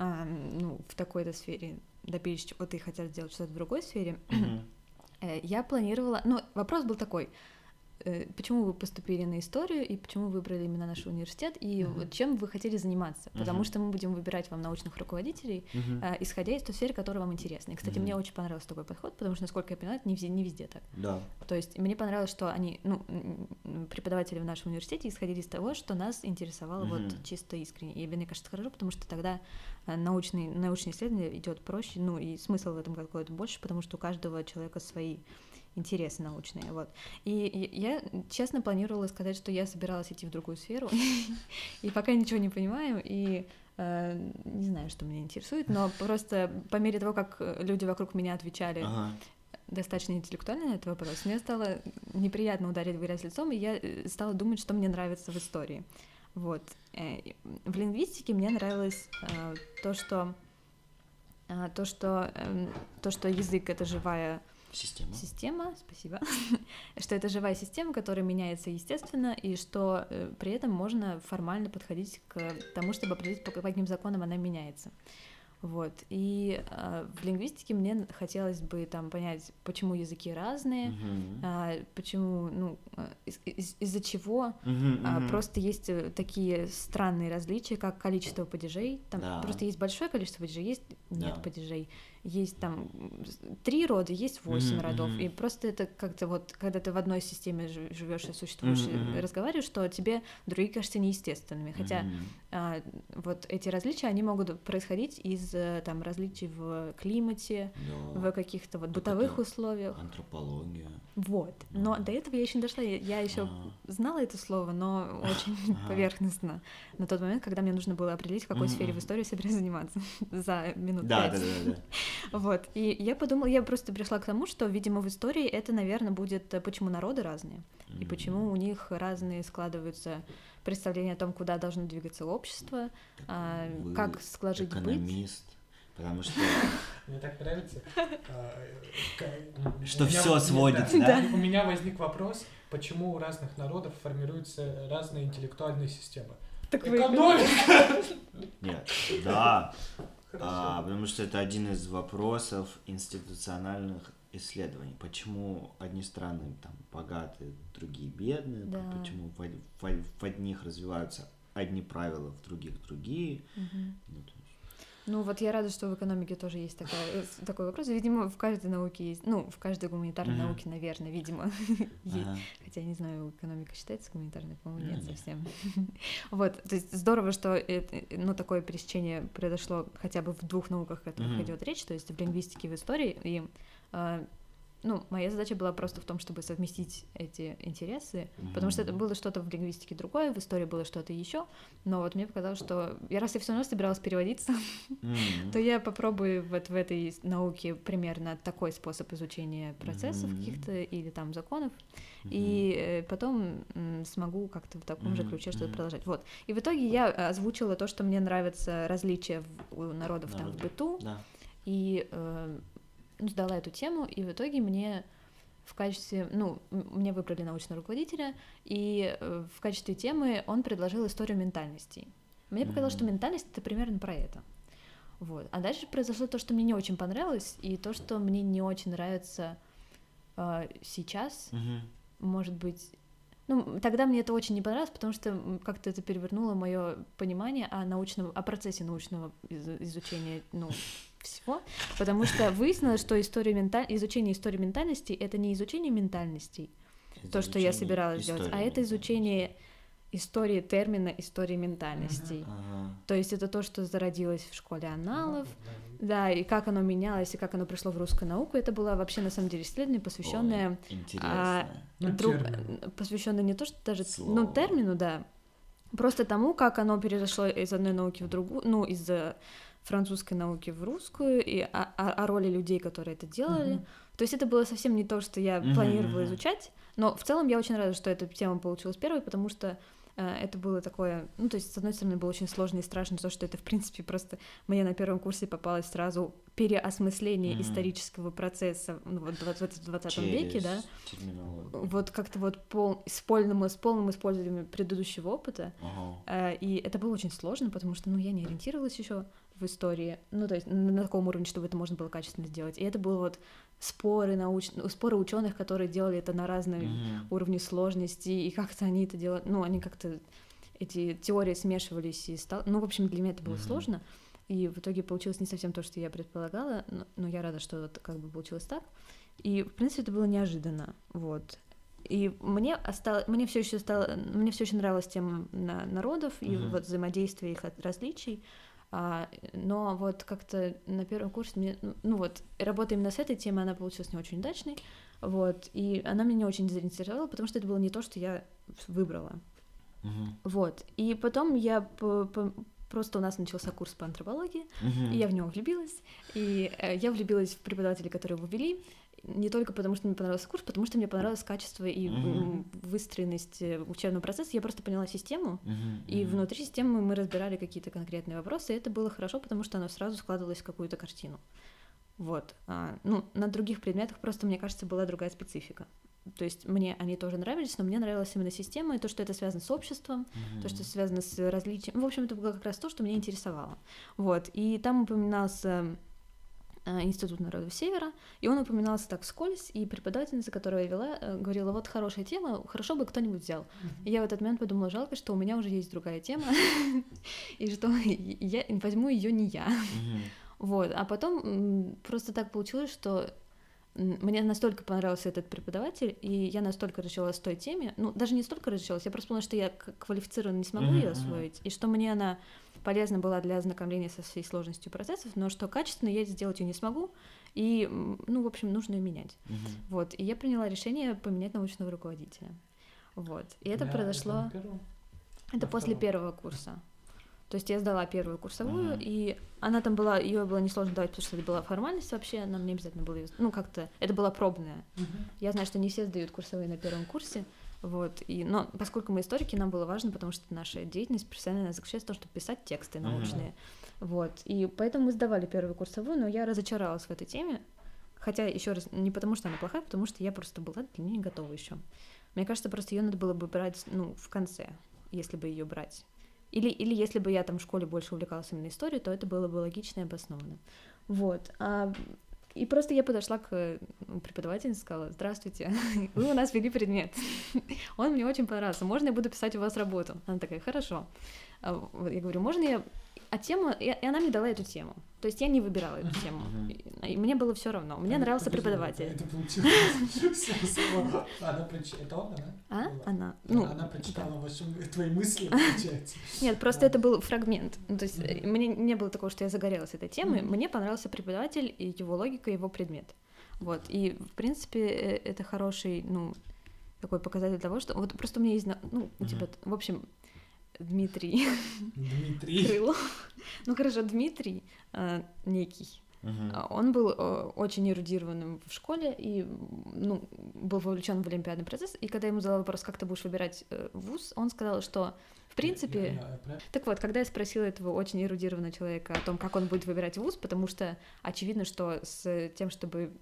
A: а, ну, в такой-то сфере добились чего-то и хотят сделать что-то в другой сфере. Э, Я планировала... Ну, вопрос был такой. Э, Почему вы поступили на историю и почему выбрали именно наш университет и
C: Мгм.
A: вот чем вы хотели заниматься? Потому
B: Мгм.
A: что мы будем выбирать вам научных руководителей,
B: Мгм.
A: э, исходя из той сферы, которая вам интересна. И, кстати,
B: Мгм.
A: мне очень понравился такой подход, потому что, насколько я поняла, это не везде, не везде так.
B: Да.
A: То есть мне понравилось, что они, ну, преподаватели в нашем университете исходили из того, что нас интересовало
B: Мгм.
A: вот чисто искренне. И мне кажется, хорошо, потому что тогда э, научный, научное исследование идет проще, ну и смысл в этом какой-то больше, потому что у каждого человека свои интересы научные, вот. И, я честно планировала сказать, что я собиралась идти в другую сферу, <laughs> и пока ничего не понимаю, и э, не знаю, что меня интересует, но просто по мере того, как люди вокруг меня отвечали
B: Ага.
A: достаточно интеллектуально на этот вопрос, мне стало неприятно ударить в грязь лицом, и я стала думать, что мне нравится в истории. Вот. Э, В лингвистике мне нравилось э, то, что то, что эм, то, что язык это живая
B: Система.
A: система, спасибо, <laughs> что это живая система, которая меняется естественно, и что э, при этом можно формально подходить к тому, чтобы определить, по каким законам она меняется. Вот. И э, в лингвистике мне хотелось бы там понять, почему языки разные, а, почему, ну, э, из- из- из-за чего а,
B: мгм.
A: просто есть э, такие странные различия, как количество падежей. Там
B: Да.
A: просто есть большое количество падежей, есть нет
B: Да.
A: падежей. Есть там три рода, есть восемь
B: Мгм,
A: родов. И просто это как-то вот, когда ты в одной системе живешь и существуешь,
B: Мгм,
A: и разговариваешь, что тебе другие кажутся неестественными. Хотя
B: Мгм.
A: а, вот эти различия, они могут происходить из э, там различий в климате,
B: Да.
A: в каких-то вот
B: Так
A: бытовых условиях.
B: Антропология.
A: Вот. Но
B: Ага.
A: до этого я еще не дошла. Я- Я еще
B: А.
A: знала это слово, но <laughs> очень
B: Ага.
A: поверхностно. На тот момент, когда мне нужно было определить, в какой
B: Мгм,
A: сфере в истории я собираюсь заниматься <laughs> за минут
B: Да, да, да, да.
A: Вот. И я подумала, я просто пришла к тому, что, видимо, в истории это, наверное, будет э, почему народы разные, и почему у них разные складываются представления о том, куда должно двигаться общество, а,
B: вы
A: как сложить быть.
B: экономист, потому что
C: Мне так нравится. а,
B: что все сводится, да?
C: У меня возник вопрос, почему у разных народов формируются разные интеллектуальные системы.
A: Так вы-
C: Экономика!
B: Нет, да,
C: Хорошо.
B: А, потому что это один из вопросов институциональных исследований. Почему одни страны там богатые, другие бедные,
A: Да.
B: почему в, в в одних развиваются одни правила, в других другие.
A: Мгм.
B: Ну,
A: вот я рада, что в экономике тоже есть такая, с- такой вопрос. Видимо, в каждой науке есть, ну, в каждой гуманитарной
B: Мгм.
A: науке, наверное, видимо, <laughs> есть. Хотя не знаю, экономика считается гуманитарной, по-моему,
B: Ну,
A: нет совсем. <laughs> Вот, то есть здорово, что это, ну, такое пересечение произошло хотя бы в двух науках, о которых идет речь, то есть в лингвистике и в истории. И, а, ну, моя задача была просто в том, чтобы совместить эти интересы, потому что это было что-то в лингвистике другое, в истории было что-то еще. Но вот мне показалось, что я раз я все равно собиралась переводиться,
B: М. <laughs>
A: то я попробую вот в этой науке примерно такой способ изучения процессов
B: Мгм.
A: каких-то или там законов,
B: Мгм.
A: и э, потом смогу как-то в таком же
B: Мгм,
A: ключе что-то
B: мгм.
A: продолжать. Вот. И в итоге я озвучила то, что мне нравятся различия в- у народов там в быту,
B: Да.
A: и э, сдала эту тему, и в итоге мне в качестве, ну, мне выбрали научного руководителя, и э, в качестве темы он предложил историю ментальностей. Мне показалось, что ментальность это примерно про это. Вот. А дальше произошло то, что мне не очень понравилось, и то, что мне не очень нравится э, сейчас,
B: Мгм.
A: может быть. Ну, тогда мне это очень не понравилось, потому что как-то это перевернуло мое понимание о научном, о процессе научного из- изучения, ну, всего, потому что выяснилось, что история менталь... изучение истории ментальности это не изучение ментальностей, то, что я
B: Изучение
A: собиралась сделать, а это изучение истории термина истории ментальностей.
B: Ага.
A: То есть это то, что зародилось в школе аналов,
C: Да.
A: да, и как оно менялось, и как оно пришло в русскую науку. Это было вообще на самом деле исследование, посвященное
B: Ой, интересно.
C: Ну,
A: друг, посвященное не то, что даже ну,
B: Слово.
A: термину, да, просто тому, как оно перешло из одной науки в другую, ну, из э, французской науки в русскую, и о, о- о роли людей, которые это делали.
C: Мгм.
A: То есть это было совсем не то, что я
B: Мгм,
A: планировала изучать, но в целом я очень рада, что эта тема получилась первой, потому что э, это было такое, ну, то есть, с одной стороны, было очень сложно и страшно то, что это, в принципе, просто мне на первом курсе попалось сразу переосмысление
B: Мгм.
A: исторического процесса ну, вот, в 20, 20 веке, да,
B: Через терминологию.
A: вот как-то вот пол, с, полным, с полным использованием предыдущего опыта.
B: Ага.
A: Э, И это было очень сложно, потому что, ну, я не ориентировалась еще в истории, ну, то есть на, таком уровне, чтобы это можно было качественно сделать. И это было вот споры науч... ну, споры ученых, которые делали это на разные
B: Мгм.
A: уровни сложности, и как-то они это делали, ну, они как-то эти теории смешивались и стал... Ну, в общем, для меня это было
B: Мгм.
A: сложно, и в итоге получилось не совсем то, что я предполагала, но, но я рада, что вот как бы получилось так. И, в принципе, это было неожиданно, вот. И мне осталось, мне все еще стало, мне все очень нравилась тема на- народов и
B: Мгм.
A: вот взаимодействие их от различий, а, но вот как-то на первом курсе мне, ну, ну вот, работа именно с этой темой, она получилась не очень удачной, вот, и она меня не очень заинтересовала, потому что это было не то, что я выбрала,
B: Мгм.
A: вот. И потом я по- по- просто у нас начался курс по антропологии,
B: Мгм.
A: и я в него влюбилась, и э, я влюбилась в преподавателей, которые его вели, не только потому, что мне понравился курс, потому что мне понравилось качество и м, выстроенность э, учебного процесса. Я просто поняла систему,
B: Мгм.
A: и
B: Мгм.
A: внутри системы мы разбирали какие-то конкретные вопросы, и это было хорошо, потому что оно сразу складывалось в какую-то картину. Вот. А, ну, на других предметах просто, мне кажется, была другая специфика. То есть мне они тоже нравились, но мне нравилась именно система, и то, что это связано с обществом,
B: Мгм.
A: то, что связано с различием. В общем, это было как раз то, что меня интересовало. Вот. И там упоминался э, Институт народов Севера, и он упоминался так вскользь, и преподавательница, которая вела, э, говорила, вот хорошая тема, хорошо бы кто-нибудь взял. И я в этот момент подумала, жалко, что у меня уже есть другая тема, <laughs> и что я возьму ее не я. Вот, а потом просто так получилось, что мне настолько понравился этот преподаватель, и я настолько разучилась той теме, ну, даже не столько разучилась, я просто поняла, что я квалифицированно не смогу ее освоить, и что мне она полезна была для ознакомления со всей сложностью процессов, но что качественно я сделать ее не смогу, и, ну, в общем, нужно ее менять.
B: Мгм.
A: Вот, и я приняла решение поменять научного руководителя. Вот, и это
C: Я-
A: произошло... Это
C: На
A: после первого курса. То есть я сдала первую курсовую,
B: Мгм.
A: и она там была, ее было несложно давать, потому что это была формальность вообще, нам не обязательно было ее, ну как-то, это была пробная.
C: Мгм.
A: Я знаю, что не все сдают курсовые на первом курсе, вот, и, но поскольку мы историки, нам было важно, потому что наша деятельность профессиональная заключается в том, чтобы писать тексты научные, вот, и поэтому мы сдавали первую курсовую, но я разочаровалась в этой теме, хотя еще раз, не потому что она плохая, потому что я просто была для нее не готова еще. Мне кажется, просто ее надо было бы брать, ну, в конце, если бы ее брать. Или, или если бы я там в школе больше увлекалась именно историей, то это было бы логично и обоснованно. Вот. А, и просто я подошла к преподавательнице и сказала, здравствуйте, <laughs> вы у нас вели предмет. <laughs> Он мне очень понравился, можно я буду писать у вас работу? Она такая, хорошо. А Я говорю, можно я... А тему... И и она мне дала эту тему. То есть я не выбирала эту тему. И мне было все равно. Мне
C: А,
A: нравился
C: подожди,
A: преподаватель.
C: Это получилось. <laughs> Она Это он, она?
A: А? Она. Ну,
C: Она прочитала ваши твои мысли, <laughs> получается.
A: Нет, просто это был фрагмент. Ну, то есть э, мне не было такого, что я загорелась этой темой. Мне понравился преподаватель и его логика, его предмет. Вот. И, в принципе, э, это хороший, ну, такой показатель того, что... Вот просто у меня есть... Ну, у тебя... В общем, Дмитрий
C: Дмитрий.
A: Крылов. Ну, хорошо, Дмитрий э, некий. А, Он был э, очень эрудированным в школе и ну, был вовлечен в олимпиадный процесс. И когда я ему задала вопрос, как ты будешь выбирать э, вуз, он сказал, что в принципе...
C: Я- я правильно?
A: Так вот, когда я спросила этого очень эрудированного человека о том, как он будет выбирать вуз, потому что очевидно, что с тем, чтобы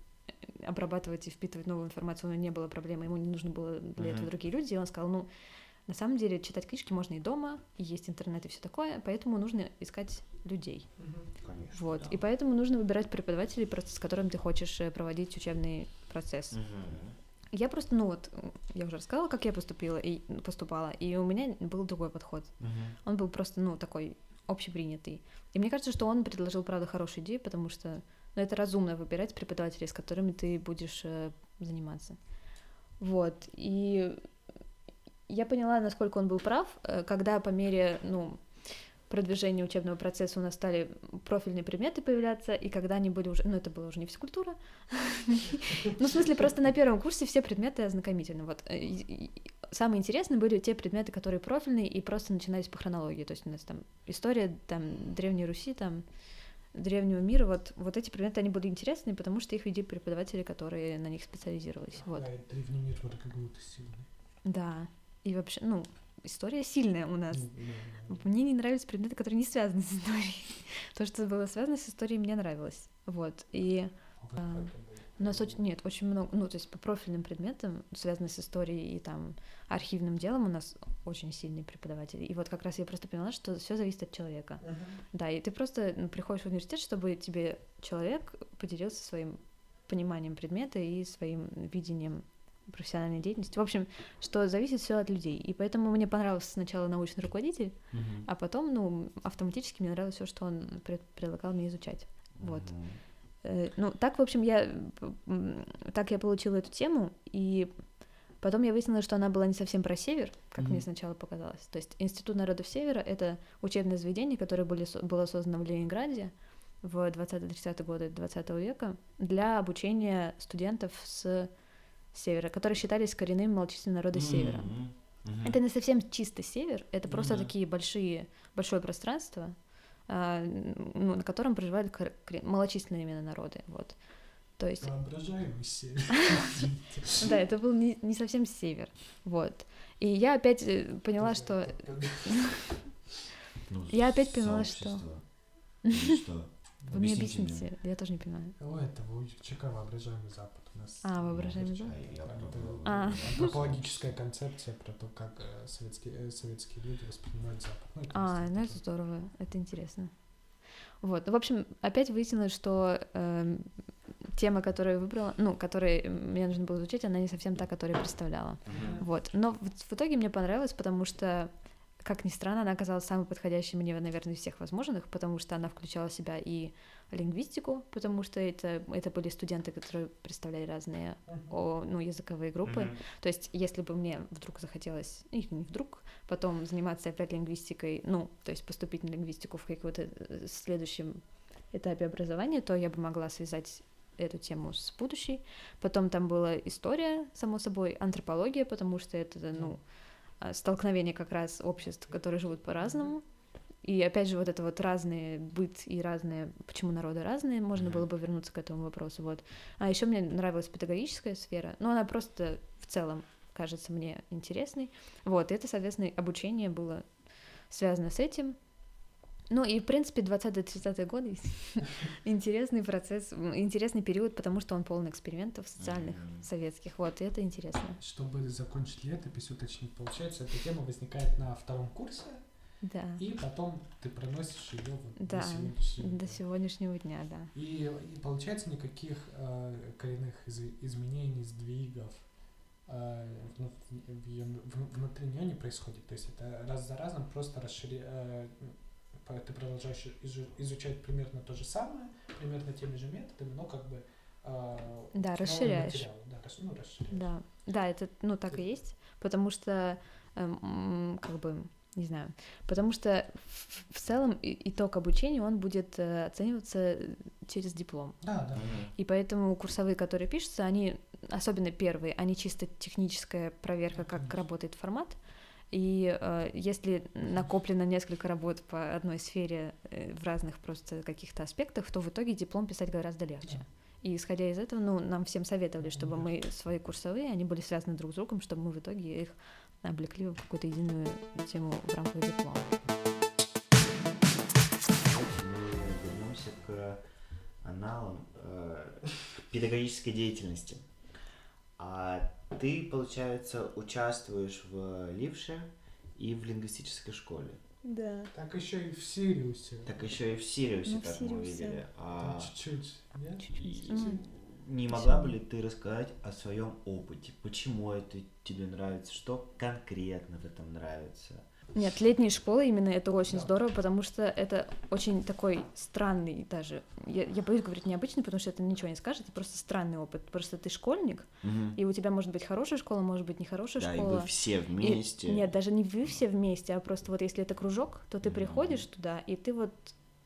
A: обрабатывать и впитывать новую информацию, у него не было проблемы, ему не нужно было для этого
B: Мгм.
A: другие люди, и он сказал, ну, на самом деле читать книжки можно и дома, и есть интернет и все такое, поэтому нужно искать людей.
B: Конечно.
A: Вот.
C: да.
A: И поэтому нужно выбирать преподавателей, с которым ты хочешь э, проводить учебный процесс.
B: Мгм.
A: Я просто, ну вот, я уже рассказала, как я поступила и поступала, и у меня был другой подход.
B: Мгм.
A: Он был просто, ну, такой общепринятый. И мне кажется, что он предложил, правда, хорошую идею, потому что ну, это разумно выбирать преподавателей, с которыми ты будешь э, заниматься. Вот. И я поняла, насколько он был прав, э, когда по мере, ну, продвижения учебного процесса у нас стали профильные предметы появляться, и когда они были уже, ну, это была уже не физкультура, <laughs> ну, в смысле, просто на первом курсе все предметы ознакомительны, вот. Э, Самые интересные были те предметы, которые профильные и просто начинались по хронологии, то есть у нас там история, там, Древней Руси, там, древнего мира, вот, вот эти предметы, они были интересны, потому что их вели преподаватели, которые на них специализировались, вот.
C: Да, и древний мир вроде как будто сильный.
A: Да, и вообще, ну, история сильная у нас. Мне не нравились предметы, которые не связаны с историей. <laughs> То, что было связано с историей, мне нравилось. Вот. И
C: А поэтому-
A: у нас очень, нет, очень много, ну, то есть по профильным предметам, связанным с историей и там архивным делом, у нас очень сильные преподаватели. И вот как раз я просто поняла, что все зависит от человека.
C: Мгм.
A: Да, и ты просто ну, приходишь в университет, чтобы тебе человек поделился своим пониманием предмета и своим видением профессиональной деятельности. В общем, что зависит все от людей. И поэтому мне понравился сначала научный руководитель,
B: Мгм.
A: а потом, ну, автоматически мне нравилось все, что он пред- предлагал мне изучать. Вот.
B: Мгм.
A: Э, Ну, так, в общем, я так я получила эту тему, и потом я выяснила, что она была не совсем про север, как мне
B: Мгм.
A: сначала показалось. То есть Институт народов Севера — это учебное заведение, которое были, было создано в Ленинграде в 20-30-е годы 20 века для обучения студентов с севера, которые считались коренными малочисленными народы севера.
B: Мгм. Мгм.
A: Это не совсем чисто север, это просто
C: Мгм.
A: такие большие, большое пространство, а, ну, на котором проживают кор- малочисленные именно народы, вот. То есть,
C: Воображаемый север. <laughs>
A: да, это был не, не совсем север, вот. И я опять э, поняла, что... <laughs> Я опять поняла, что-
B: что?
A: Вы мне
B: Объясните
A: объясните, я тоже не понимаю.
C: О, это у ЧК воображаемый Запад у нас.
A: А, воображаемый
C: Запад.
B: А.
A: А.
C: Антропологическая концепция про то, как э, советские, э, советские люди воспринимают Запад. Ну, это
A: А, ну это здорово, это интересно. Вот, в общем, опять выяснилось, что эм, тема, которую я выбрала, ну, которую мне нужно было изучить, она не совсем та, которую я представляла. Вот. Но в, в итоге мне понравилось, потому что как ни странно, она оказалась самой подходящей мне, наверное, из всех возможных, потому что она включала в себя и лингвистику, потому что это, это были студенты, которые представляли разные о, ну, языковые группы.
B: Мгм.
A: То есть, если бы мне вдруг захотелось, и не вдруг, потом заниматься опять лингвистикой, ну, то есть поступить на лингвистику в какой-то э, следующем этапе образования, то я бы могла связать эту тему с будущей. Потом там была история, само собой, антропология, потому что это, ну, а, столкновение как раз обществ, которые живут по-разному. И опять же, вот это вот разные быт и разные, почему народы разные, можно было бы вернуться к этому вопросу. Вот. А еще мне нравилась педагогическая сфера, но она просто в целом кажется мне интересной. Вот, и это, соответственно, обучение было связано с этим. Ну и, в принципе, 20-30-е годы <laughs> интересный процесс, интересный период, потому что он полон экспериментов социальных, советских. Вот, и это интересно.
C: Чтобы закончить летопись, уточнить, получается, эта тема возникает на втором курсе,
A: Да.
C: и потом ты проносишь ее вот
A: Да,
C: до сегодняшнего
A: До
C: дня.
A: сегодняшнего дня, да.
C: И, и получается никаких э, коренных из- изменений, сдвигов э, вну- в внутри нее не происходит. То есть это раз за разом просто расшири... э, ты продолжаешь изу- изучать примерно то же самое, примерно теми же методами, но как бы э,
A: Да, расширяешь.
C: материал, Да, рас- ну, расширяешь.
A: Да, да, это, ну, так и есть, потому что, эм, как бы, не знаю, потому что в, в целом итог обучения, он будет э, оцениваться через диплом.
C: Да, да.
A: И поэтому курсовые, которые пишутся, они, особенно первые, они чисто техническая проверка, как
C: Конечно.
A: работает формат. И э, если накоплено несколько работ по одной сфере э, в разных просто каких-то аспектах, то в итоге диплом писать гораздо легче.
C: Да.
A: И исходя из этого, ну, нам всем советовали, чтобы мы свои курсовые, они были связаны друг с другом, чтобы мы в итоге их облекли в какую-то единую тему в рамках диплома.
B: Мы вернемся к аналам э, педагогической деятельности. А ты, получается, участвуешь в Ливше и в лингвистической школе.
A: Да.
C: Так еще и в Сириусе.
B: Так еще и в Сириусе,
A: Ну, в
B: как мы
A: Сириусе.
B: видели.
C: Там
B: А
C: чуть-чуть, нет?
A: Чуть-чуть.
B: не могла бы ли ты рассказать о своем опыте? Почему это тебе нравится? Что конкретно в этом нравится?
A: Нет, летние школы именно это очень
C: Да.
A: здорово, потому что это очень такой странный даже. Я, я боюсь говорить необычный, потому что это ничего не скажет, это просто странный опыт. Просто ты школьник, и у тебя может быть хорошая школа, может быть нехорошая
B: да, и
A: школа.
B: вы все
A: И-
B: вместе.
A: нет, даже не вы все вместе, а просто вот если это кружок, то ты
B: Мгм.
A: приходишь туда, и ты вот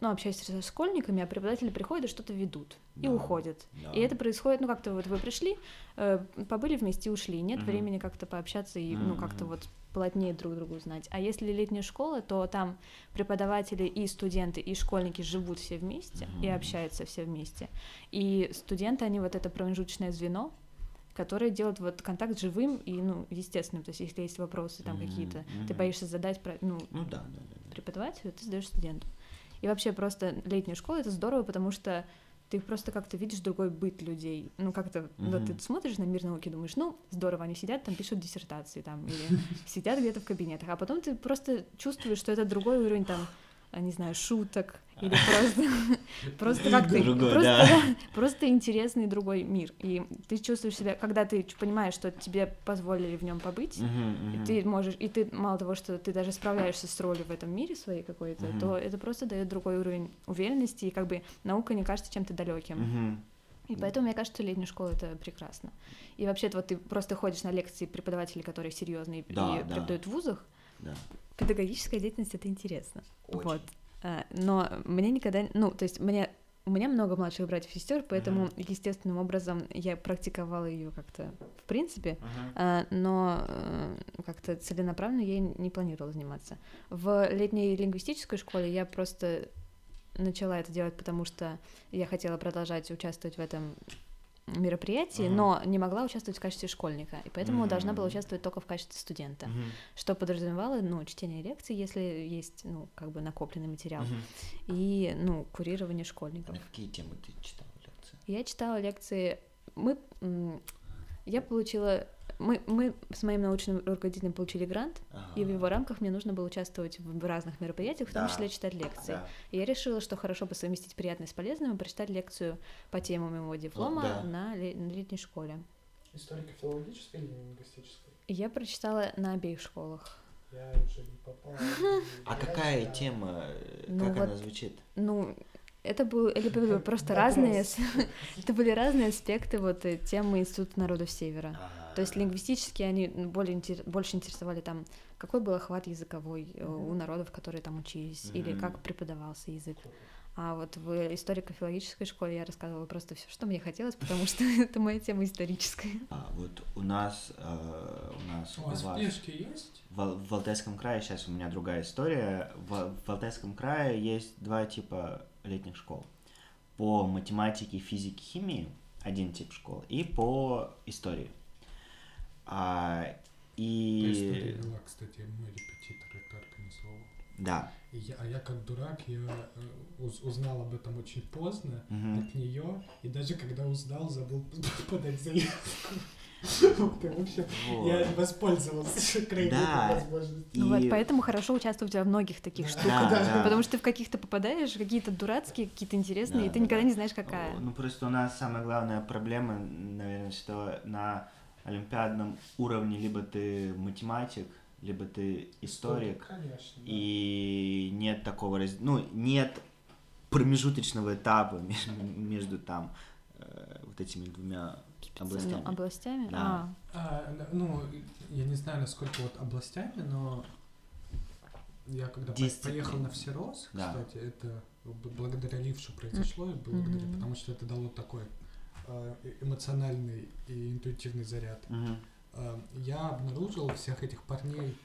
A: ну, общаешься со школьниками, а преподаватели приходят и что-то ведут и
B: Да,
A: уходят.
B: да.
A: И это происходит, ну, как-то вот вы пришли, э, побыли вместе и ушли. Нет
B: Мгм.
A: времени как-то пообщаться и, ну, как-то вот плотнее друг другу узнать. А если летняя школа, то там преподаватели и студенты, и школьники живут все вместе и
B: Мгм.
A: общаются все вместе. И студенты, они вот это промежуточное звено, которое делает вот контакт живым и, ну, естественным. То есть, если есть вопросы там
B: Мгм,
A: какие-то, ты
B: мгм.
A: боишься задать, ну,
B: Ну да, да, да. да.
A: преподавателю, ты сдаешь студенту. И вообще просто летняя школа это здорово, потому что ты просто как-то видишь другой быт людей. Ну, как-то, вот
B: Мгм.
A: ты смотришь на мир науки, думаешь, ну, здорово, они сидят там, пишут диссертации там, или <laughs> сидят где-то в кабинетах, а потом ты просто чувствуешь, что это другой уровень там, не знаю, шуток, или просто, <laughs> просто как ты, просто,
B: да. <laughs>
A: да, просто интересный другой мир. И ты чувствуешь себя, когда ты понимаешь, что тебе позволили в нем побыть, ты можешь, и ты мало того, что ты даже справляешься с ролью в этом мире своей какой-то, то это просто дает другой уровень уверенности, и как бы наука не кажется чем-то далеким. И поэтому мне кажется, что летняя школа это прекрасно. И вообще-то вот ты просто ходишь на лекции преподавателей, которые серьезные
B: Да,
A: и
B: да.
A: преподают в вузах.
B: Да.
A: Педагогическая деятельность это интересно.
B: Очень.
A: Вот. А, Но мне никогда, ну, то есть мне у меня много младших братьев и сестер, поэтому
B: Мгм.
A: естественным образом я практиковала ее как-то в принципе. А, но э, как-то целенаправленно я не планировала заниматься. В летней лингвистической школе я просто начала это делать, потому что я хотела продолжать участвовать в этом мероприятии,
B: Мгм.
A: но не могла участвовать в качестве школьника, и поэтому должна была участвовать только в качестве студента,
B: Мгм.
A: что подразумевало, ну, чтение лекций, если есть, ну, как бы накопленный материал,
B: Мгм.
A: и, ну, курирование
B: А
A: школьников.
B: на какие темы ты читал лекции?
A: Я читала лекции. Мы, я получила, мы, мы с моим научным руководителем получили грант, и в
B: Ага.
A: его рамках мне нужно было участвовать в разных мероприятиях, в том
B: Да.
A: числе читать лекции.
B: Да.
A: И я решила, что хорошо бы совместить приятное с полезным и прочитать лекцию по теме моего диплома
B: да.
A: на, ле- на летней школе.
C: Историко-филологической или лингвистической?
A: Я прочитала на обеих школах.
C: Я уже не попал. <laughs>
B: А какая тема, э,
A: Ну
B: как она звучит?
A: Ну, это был, это были <laughs> просто разные, <laughs> это были разные аспекты вот э, темы Института народов Севера. То есть лингвистически они более, интер- больше интересовали там, какой был охват языковой э, у народов, которые там учились, или
B: Мгм.
A: как преподавался язык. А вот в историко-филологической школе я рассказывала просто все, что мне хотелось, потому что <laughs> это моя тема историческая.
B: а, вот у нас, э, у нас,
C: У вас
B: вас-
C: флешки есть?
B: В, в Алтайском крае, сейчас у меня другая история, в, в Алтайском крае есть два типа летних школ. По математике, физике, химии один тип школ, и по истории. А, и...
C: вела, кстати, мой репетитор это организовал.
B: Да.
C: И я, а я как дурак, я э, уз- узнал об этом очень поздно
B: мгм.
C: от нее, и даже когда узнал, забыл <laughs> подать заявку. Вот, и, В общем,
B: Вот.
C: я воспользовался <laughs> крайней
B: Да.
C: возможностью.
B: И-
A: Ну вот поэтому хорошо участвовать во многих таких
C: Да.
A: штуках,
B: Да, да.
A: потому что ты в каких-то попадаешь, какие-то дурацкие, какие-то интересные,
B: Да,
A: и ты
B: да,
A: никогда
B: да.
A: не знаешь, какая.
B: Ну, просто у нас самая главная проблема, наверное, что на олимпиадном уровне либо ты математик, либо ты историк,
C: Конечно. да.
B: и нет такого раз... ну нет промежуточного этапа <laughs> между, между там э, вот этими двумя областями.
A: Областями?
B: Да.
A: А,
C: А, ну, я не знаю, насколько вот областями, но я когда
B: Дисциплины.
C: поехал на Всерос,
B: Да.
C: кстати, это благодаря Лившу произошло, и благодаря, потому что это дало такой эмоциональный и интуитивный заряд. Э, Я обнаружил всех этих парней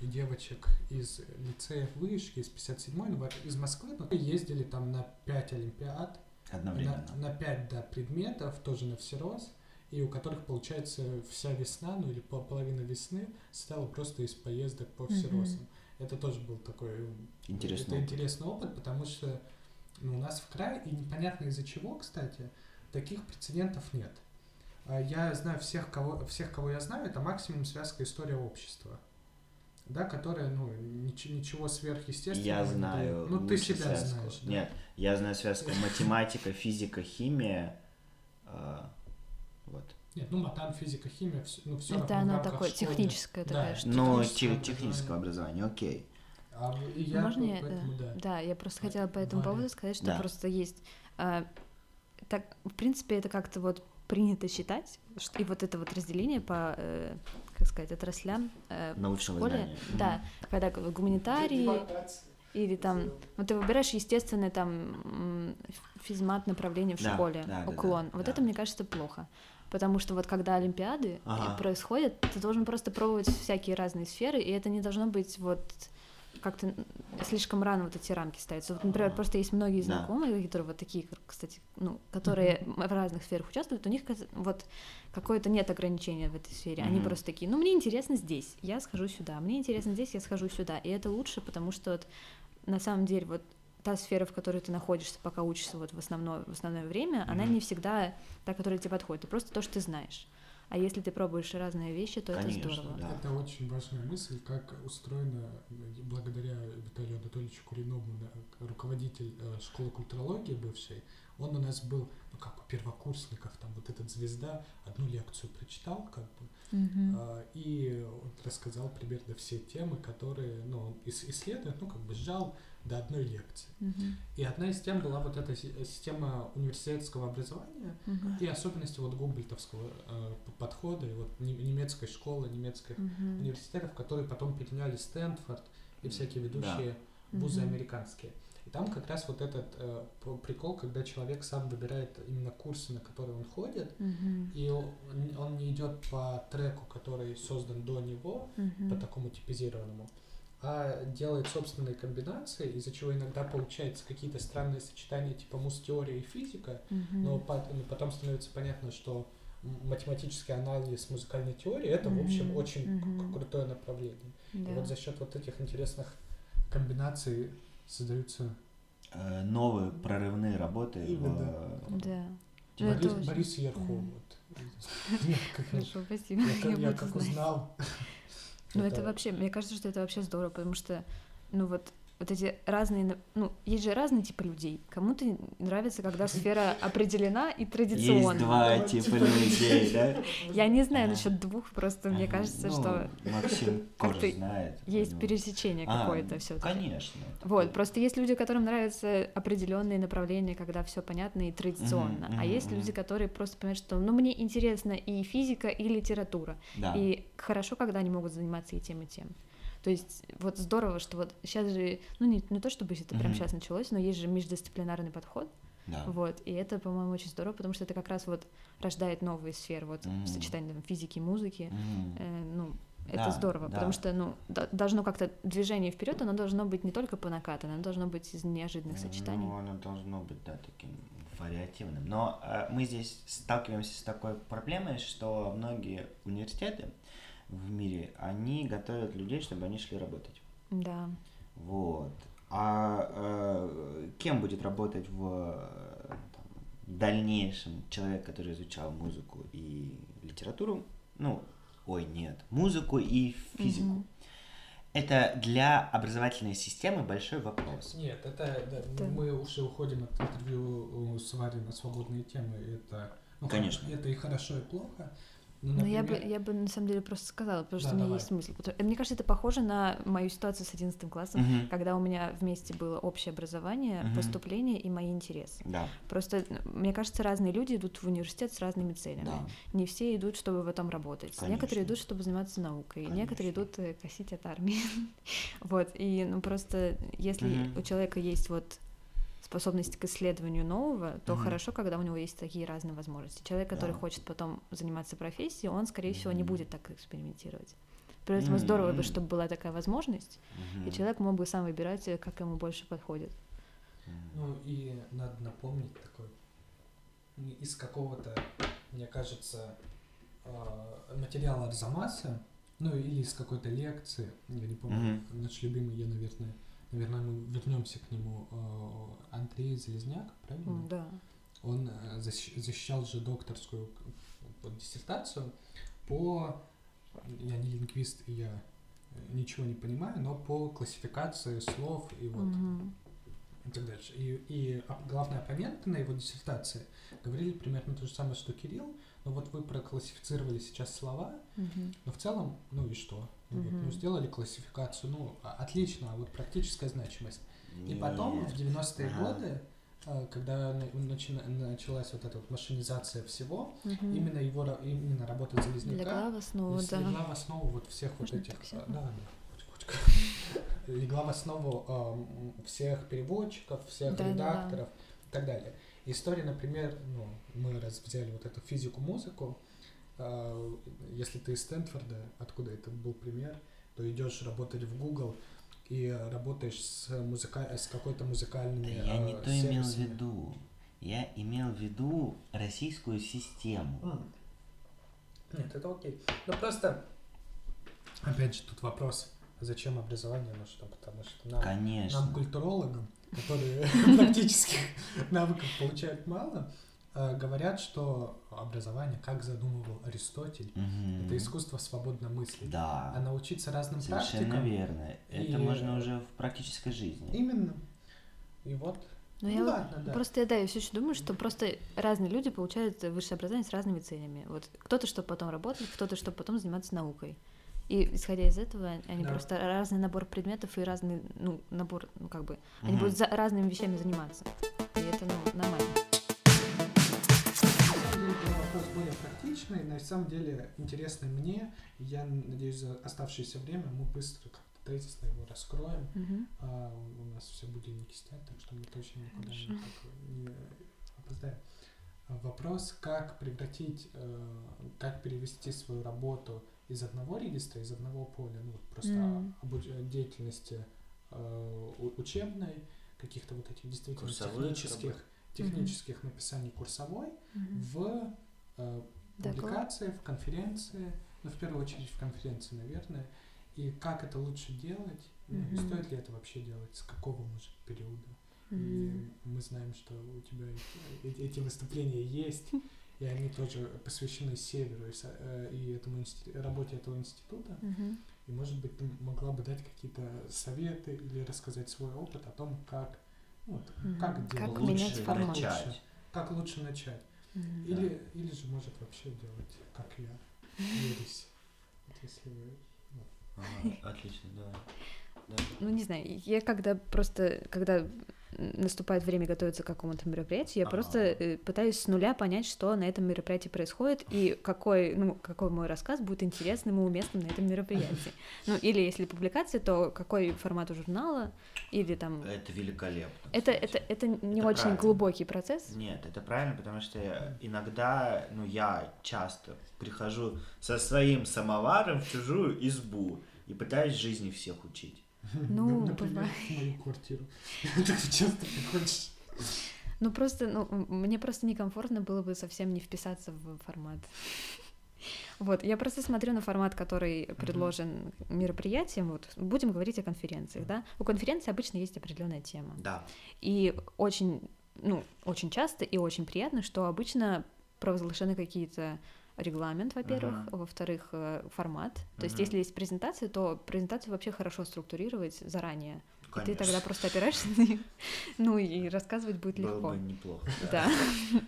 C: и- девочек из лицеев вышки, из 57-й, ну, из Москвы, но ездили там на 5 олимпиад,
B: Одновременно.
C: на, на 5 да, предметов, тоже на всерос, и у которых, получается, вся весна, ну или пол- половина весны стала просто из поездок по всеросам. Это тоже был такой м,
B: Интересный
C: это
B: опыт.
C: интересный опыт, потому что ну, у нас в крае, и непонятно из-за чего, кстати, таких прецедентов нет. А Я знаю всех, кого, всех, кого я знаю, это максимум связка история общества. Да, которая, ну, нич- ничего сверхъестественного.
B: Я знаю.
C: Ну, ты себя
B: связку.
C: знаешь. да.
B: Нет, я знаю связку математика, физика, химия. э, вот.
C: Нет, ну матан, физика, химия, вс- ну все
A: это она такое, техническая такая штука.
B: Ну,
C: техническое
B: те- технического образования, окей.
C: А и я
A: Можно
C: по-
A: я,
C: поэтому, да.
A: Да, я просто хотела по этому
C: Валя.
A: поводу сказать, что
B: Да.
A: просто есть... так, в принципе, это как-то вот принято считать, что, и вот это вот разделение по, э, как сказать, отраслям э, в школе,
B: знания.
A: да, когда как бы гуманитарии или там, вот ты выбираешь естественное там физмат направление в
B: Да,
A: школе,
B: да, да,
A: уклон.
B: да,
A: вот
B: да.
A: это, мне кажется, плохо. Потому что вот когда Олимпиады
B: Ага.
A: происходят, ты должен просто пробовать всякие разные сферы, и это не должно быть вот как-то слишком рано вот эти рамки ставятся. Вот, например, просто есть многие
B: Да.
A: знакомые, которые вот такие, кстати, ну, которые в разных сферах участвуют, у них вот какое-то нет ограничения в этой сфере. Они
B: Мгм.
A: просто такие, ну, мне интересно здесь, я схожу сюда, мне интересно здесь, я схожу сюда. И это лучше, потому что вот на самом деле вот та сфера, в которой ты находишься, пока учишься вот в основное, в основное время, она
B: Мгм.
A: не всегда та, которая тебе подходит. Это просто то, что ты знаешь. А если ты пробуешь разные вещи, то
B: Конечно,
A: это здорово.
B: да.
C: Это очень важная мысль, как устроена, э, благодаря Виталию Анатольевичу Куринову, да, руководитель э, школы культурологии бывшей, он у нас был, ну как у первокурсников, там вот этот звезда, одну лекцию прочитал, как бы, а, и он рассказал примерно все темы, которые, ну, он ис- исследует, ну, как бы сжал до одной лекции.
A: Мгм.
C: И одна из тем была вот эта си- система университетского образования,
A: Мгм.
C: и особенности вот гумбольтовского э, подхода, и вот не- немецкой школы, немецких
A: Мгм.
C: университетов, которые потом переняли Стэнфорд и всякие ведущие
A: Да.
C: вузы
A: Мгм.
C: американские. И там как раз вот этот э, прикол, когда человек сам выбирает именно курсы, на которые он ходит,
A: Мгм.
C: и он, он не идет по треку, который создан до него,
A: Мгм.
C: по такому типизированному, а делает собственные комбинации, из-за чего иногда получается какие-то странные сочетания типа муз-теория и физика,
A: Мгм.
C: но по- потом становится понятно, что математический анализ музыкальной теории это, в общем, очень к-
A: мгм.
C: крутое направление.
A: Да.
C: И вот за счет вот этих интересных комбинаций создаются
B: Э, Новые прорывные работы. в,
C: Именно.
B: э,
A: Да.
B: типа,
A: Ну,
C: Борис, Борис Ерхов.
A: Мгм.
C: Вот. <laughs> Как-
A: Хорошо, спасибо.
C: я как-
A: Я
C: я как
A: знать.
C: узнал.
A: Ну, это вообще, мне кажется, что это вообще здорово, потому что, ну вот, вот эти разные, ну, есть же разные типы людей. Кому-то нравится, когда сфера <laughs> определена и традиционна.
B: Есть два типа людей, да?
A: Я не знаю насчет двух, просто мне кажется,
B: Ну,
A: что
B: Максим <laughs> тоже знает.
A: есть пересечение
B: А,
A: какое-то все
B: Конечно.
A: Вот, просто есть люди, которым нравятся определенные направления, когда все понятно и традиционно. А есть люди, которые просто понимают, что ну мне интересна и физика, и литература. И хорошо, когда они могут заниматься и тем, и тем. То есть вот здорово, что вот сейчас же, ну не, не то чтобы это прям
B: Мгм.
A: сейчас началось, но есть же междисциплинарный подход,
B: Да.
A: вот, и это, по-моему, очень здорово, потому что это как раз вот рождает новые сферы, вот
B: Мгм.
A: сочетание там, физики, музыки,
B: Мгм.
A: Э, ну, это
B: Да,
A: здорово,
B: да.
A: потому что, ну, до- должно как-то движение вперед, оно должно быть не только по накатанной, оно должно быть из неожиданных сочетаний.
B: Ну, оно должно быть, да, таким вариативным. Но э, мы здесь сталкиваемся с такой проблемой, что многие университеты в мире, они готовят людей, чтобы они шли работать.
A: Да.
B: Вот. А э, кем будет работать в э, там, дальнейшем человек, который изучал музыку и литературу? Ну, ой, нет, музыку и физику.
A: Мгм.
B: Это для образовательной системы большой вопрос.
C: Нет, это да,
A: Да.
C: мы уже уходим от интервью с Варей на свободные темы. Это, ну,
B: Конечно.
C: Это и хорошо, и плохо. Ну,
A: Но я бы,
C: например,
A: я бы на самом деле просто сказала, потому что
C: Да,
A: у меня
C: давай.
A: есть. Потому- Мне кажется, это похоже на мою ситуацию с 11 классом,
B: Мгм.
A: когда у меня вместе было общее образование,
B: Мгм.
A: поступление и мои интересы.
B: Да,
A: Просто, мне кажется, разные люди идут в университет с разными целями.
B: да.
A: Не все идут, чтобы в этом работать.
B: Конечно.
A: Некоторые идут, чтобы заниматься наукой. Некоторые
B: Конечно.
A: идут э, косить от армии. <laughs> вот. И ну просто если
B: Мгм.
A: у человека есть вот способность к исследованию нового, то
B: Мгм.
A: хорошо, когда у него есть такие разные возможности. Человек, который
B: Да.
A: хочет потом заниматься профессией, он, скорее всего, не будет так экспериментировать. Поэтому здорово бы, чтобы была такая возможность, и
B: Мгм.
A: человек мог бы сам выбирать, э, как ему больше подходит.
C: Ну и надо напомнить такой м, из какого-то, мне кажется, э, материала Арзамаса, ну или из какой-то лекции, я не помню,
B: Мгм.
C: наш любимый, я, наверное, наверное, мы вернемся к нему, э, Андрей Залезняк, правильно?
A: Да.
C: Он э, защ- защищал же докторскую вот диссертацию по, я не лингвист, и я э, ничего не понимаю, но по классификации слов и вот
A: Мгм.
C: и так дальше. И, и главные оппоненты на его диссертации говорили примерно то же самое, что Кирилл, но вот вы проклассифицировали сейчас слова,
A: Мгм.
C: но в целом, ну и что? Ну, вот, ну, сделали классификацию, ну, а- отлично, а вот практическая значимость. И потом, в
B: Нет.
C: 90-е
B: Ага.
C: годы, э, когда на- начина- началась вот эта вот машинизация всего,
A: Мгм.
C: именно его, именно работа Залезняка
A: Легла в основу, да.
C: легла в основу вот всех
A: Можно
C: вот этих... э,
A: сяду?
C: Да, да. Легла в основу эм, всех переводчиков, всех
A: Да-да-да.
C: редакторов и так далее. История, например, ну, мы раз взяли вот эту физику, музыку, э, если ты из Стэнфорда, откуда это был пример, то идешь работать в Google и работаешь с, музыка... с какой-то музыкальными
B: Да я не
C: э,
B: то имел в
C: сервисами.
B: виду. Я имел в виду российскую систему.
C: М. Нет, это окей. Но просто, опять же, тут вопрос, зачем образование нужно, потому что нам,
B: Конечно.
C: нам культурологам, которые <laughs> практических навыков получают мало, говорят, что образование, как задумывал Аристотель,
B: Мгм.
C: это искусство свободно мыслить.
B: Да.
C: А научиться разным
B: Совершенно
C: практикам...
B: верно. Это
C: И-
B: можно уже в практической жизни.
C: Именно. И вот.
A: Но
C: ну
A: я вот
C: ладно, да.
A: Просто, да, я все еще думаю, что просто разные люди получают высшее образование с разными целями. Вот кто-то, чтобы потом работать, кто-то, чтобы потом заниматься наукой. И исходя из этого, они
C: Да.
A: просто разный набор предметов и разный, ну, набор, ну, как бы, они
B: Мгм.
A: будут за разными вещами заниматься. И это, ну, нормально.
C: Практичный, на самом деле интересный мне. Я надеюсь, за оставшееся время мы быстро как-то тезисно его раскроем.
A: Мгм.
C: А, у нас все будильники стоят, так что мы точно никуда не,
A: Хорошо.
C: так, не опоздаем. Вопрос, как превратить, э, как перевести свою работу из одного регистра, из одного поля, ну просто обуч- деятельности э, учебной, каких-то вот этих действительно технических, технических написаний курсовой
A: Мгм.
C: в э,
A: Доклад.
C: публикации, в конференции, ну, в первую очередь в конференции, наверное, и как это лучше делать, и
A: Мгм.
C: стоит ли это вообще делать, с какого, может, периода. И
A: Мгм.
C: мы знаем, что у тебя эти, эти- выступления есть, и они тоже посвящены Северу и, э, и этому работе этого института.
A: Мгм.
C: И, может быть, ты могла бы дать какие-то советы или рассказать свой опыт о том, как, ну, вот,
A: Мгм.
C: как
A: Как
C: делать
B: Лучше
A: менять формат.
B: начать.
C: Как лучше начать. Или, или же может вообще делать, как я, ересь. Вот если вы...
B: Ага, отлично, давай. Да.
A: Ну, не знаю, я когда просто, когда наступает время готовиться к какому-то мероприятию, я
B: Ага.
A: просто э, пытаюсь с нуля понять, что на этом мероприятии происходит и какой, ну, какой мой рассказ будет интересным и уместным на этом мероприятии. <laughs> Ну, или если публикация, то какой формат у журнала, или там...
B: Это великолепно.
A: Это,
B: кстати.
A: это, это не
B: Это
A: очень
B: правильно.
A: глубокий процесс.
B: Нет, это правильно, потому что иногда, ну, я часто прихожу со своим самоваром в чужую избу и пытаюсь жизни всех учить.
A: Ну,
C: Например,
A: бывает.
C: мою квартиру. <laughs> Ты часто приходишь.
A: Ну, просто, ну, мне просто некомфортно было бы совсем не вписаться в формат. Вот, я просто смотрю на формат, который предложен мероприятием. Вот, будем говорить о конференциях, да? У конференции обычно есть определенная тема.
B: Да.
A: И очень, ну, очень часто и очень приятно, что обычно провозглашены какие-то регламент, во-первых,
B: Мгм.
A: во-вторых, э, формат. То есть,
B: Мгм.
A: если есть презентация, то презентацию вообще хорошо структурировать заранее. И ты
B: Конечно.
A: тогда просто опираешься на нее, ну и рассказывать будет
B: Было
A: легко.
B: бы неплохо.
A: Да. <laughs>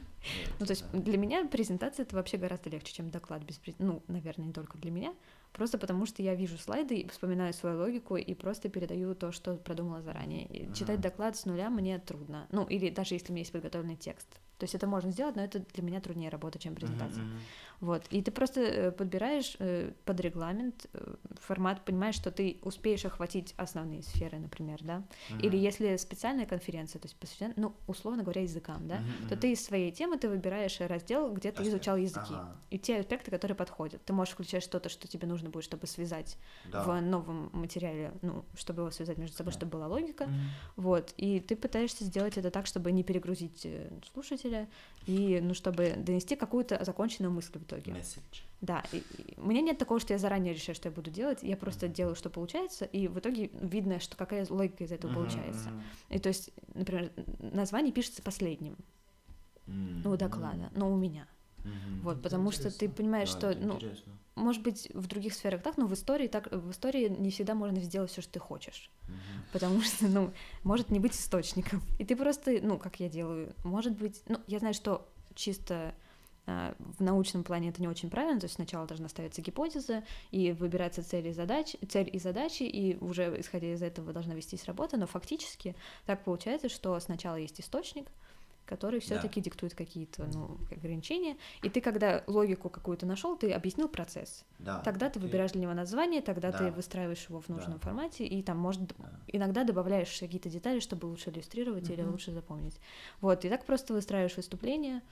A: Ну, то есть для меня презентация это вообще гораздо легче, чем доклад без през- Ну, наверное, не только для меня. Просто потому что я вижу слайды, и вспоминаю свою логику и просто передаю то, что продумала заранее. И читать доклад с нуля мне трудно. Ну, или даже если у меня есть подготовленный текст. То есть это можно сделать, но это для меня труднее работа, чем презентация.
B: Мгм.
A: Вот. И ты просто э, подбираешь э, под регламент э, формат, понимаешь, что ты успеешь охватить основные сферы, например, да. Или
B: Мгм.
A: если специальная конференция, то есть посвящена, ну, условно говоря, языкам, да,
B: Мгм,
A: то ты из своей темы ты выбираешь раздел, где ты изучал языки.
B: Ага.
A: И те аспекты, которые подходят. Ты можешь включать что-то, что тебе нужно будет, чтобы связать
B: Да.
A: в новом материале, ну, чтобы его связать между собой,
B: Да.
A: чтобы была логика.
B: Мгм.
A: Вот. И ты пытаешься сделать это так, чтобы не перегрузить э, слушателя, и, ну, чтобы донести какую-то законченную мысль в итоге.
B: Месседж.
A: Да, и, и у меня нет такого, что я заранее решаю, что я буду делать, я просто делаю, что получается, и в итоге видно, что какая логика из этого
B: Мгм,
A: получается. И то есть, например, название пишется последним, ну, у доклада, но у меня.
B: Мгм.
A: Вот, потому что ты
C: интересно.
A: понимаешь,
B: Да,
A: что, ну,
B: интересно.
A: может быть, в других сферах так, но в истории так, в истории не всегда можно сделать все, что ты хочешь.
B: Мгм.
A: Потому что, ну, может не быть источником. И ты просто, ну, как я делаю, может быть, ну, я знаю, что чисто а, в научном плане это не очень правильно, то есть сначала должна ставиться гипотеза, и выбираться цель и задачи, цель и задачи, и уже исходя из этого должна вестись работа, но фактически так получается, что сначала есть источник, который все-таки диктует какие-то ну, ограничения, и ты, когда логику какую-то нашел, ты объяснил процесс.
B: Да.
A: Тогда ты выбираешь для него название, тогда
B: Да.
A: ты выстраиваешь его в нужном
B: Да.
A: формате, и там, может,
B: Да.
A: иногда добавляешь какие-то детали, чтобы лучше иллюстрировать или
C: Мгм.
A: лучше запомнить. Вот, и так просто выстраиваешь выступление.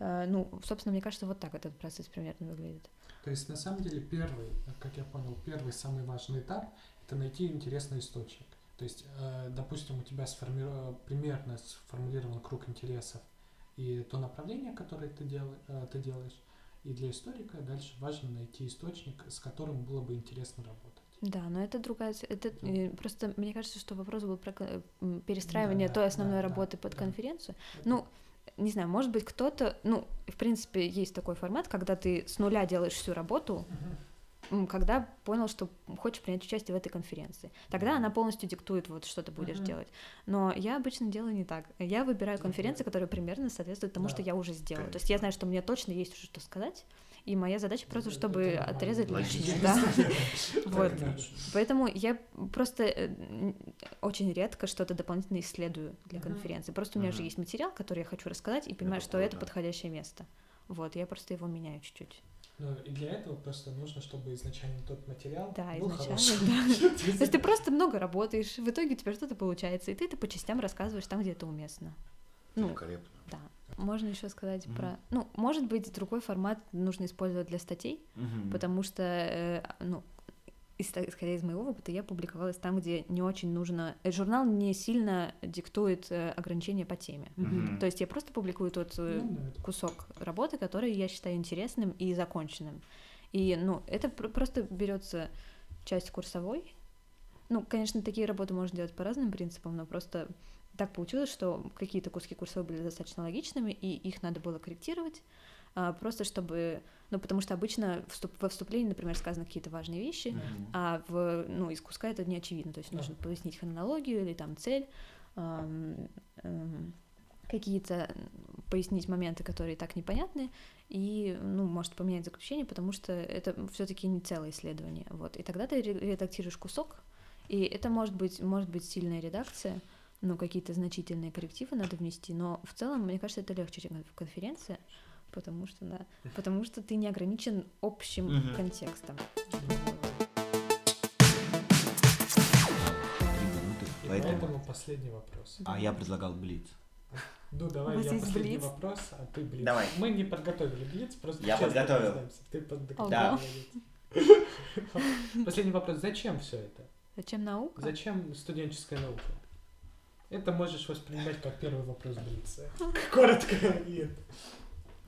A: Э, Ну, собственно, мне кажется, вот так этот процесс примерно выглядит.
C: То есть, на самом деле, первый, как я понял, первый самый важный этап — это найти интересный источник. То есть, э, допустим, у тебя сформи- примерно сформулирован круг интересов и то направление, которое ты, дел- э, ты делаешь. И для историка дальше важно найти источник, с которым было бы интересно работать.
A: Да, но это другая... Это
C: Да.
A: э, просто, мне кажется, что вопрос был про перестраивание
C: Да,
A: той
C: да,
A: основной
C: да, да,
A: работы под
C: да.
A: конференцию.
C: Это-
A: Ну, не знаю, может быть, кто-то... Ну, в принципе, есть такой формат, когда ты с нуля делаешь всю работу,
C: Мгм.
A: Когда понял, что хочешь принять участие в этой конференции. Тогда она полностью диктует, вот что ты будешь
C: Мгм.
A: делать. Но я обычно делаю не так. Я выбираю конференции, которые примерно соответствуют тому, что
C: Да.
A: я уже сделала. То есть
B: Конечно.
A: я знаю, что мне точно есть уже что сказать, и моя задача просто, чтобы
C: это
A: отрезать лишнее. Да. <laughs> Вот. Поэтому я просто э, очень редко что-то дополнительно исследую для конференции. Просто у меня же есть материал, который я хочу рассказать, и понимаю, что это подходящее место. Вот, я просто его меняю чуть-чуть.
C: Ну, и для этого просто нужно, чтобы изначально тот материал
A: Да,
C: был
A: изначально,
C: хорошим.
A: да. <laughs> То есть ты просто много работаешь, в итоге у тебя что-то получается, и ты это по частям рассказываешь там, где это уместно. Ну,
B: Великолепно.
A: да. Можно еще сказать
B: Мгм.
A: про... Ну, может быть, другой формат нужно использовать для статей,
B: Мгм.
A: потому что, э, ну, исходя из моего опыта, я публиковалась там, где не очень нужно... э, Журнал не сильно диктует э, ограничения по теме.
B: Мгм.
A: То есть я просто публикую тот э,
C: Ну,
A: кусок работы, который я считаю интересным и законченным. И, ну, это пр- просто берется часть курсовой. Ну, конечно, такие работы можно делать по разным принципам, но просто так получилось, что какие-то куски курсовой были достаточно логичными, и их надо было корректировать. А, просто чтобы, ну, потому что обычно вступ, во вступлении, например, сказаны какие-то важные вещи,
B: Мгм.
A: а в, ну, из куска это не очевидно, то есть
C: Да.
A: нужно пояснить хронологию или там цель, ам, эм, какие-то пояснить моменты, которые так непонятны, и, ну, может поменять заключение, потому что это все-таки не целое исследование, вот. И тогда ты ре- редактируешь кусок, и это может быть, может быть сильная редакция, ну, какие-то значительные коррективы надо внести, но в целом, мне кажется, это легче, чем в конференции, потому что, да, потому что ты не ограничен общим
B: Мгм.
A: контекстом.
B: Три минуты,
C: И
B: поэтому-
C: поэтому последний вопрос.
B: А я предлагал блиц.
C: Ну, давай я последний
A: блиц?
C: вопрос, а ты блиц.
B: Давай.
C: Мы не подготовили блиц, просто
B: Я подготовил.
C: признаемся. Ты подготовил.
A: Да.
C: Последний вопрос. Зачем все это?
A: Зачем наука?
C: Зачем студенческая наука? Это можешь воспринимать как первый вопрос Блица. <laughs> Коротко и это.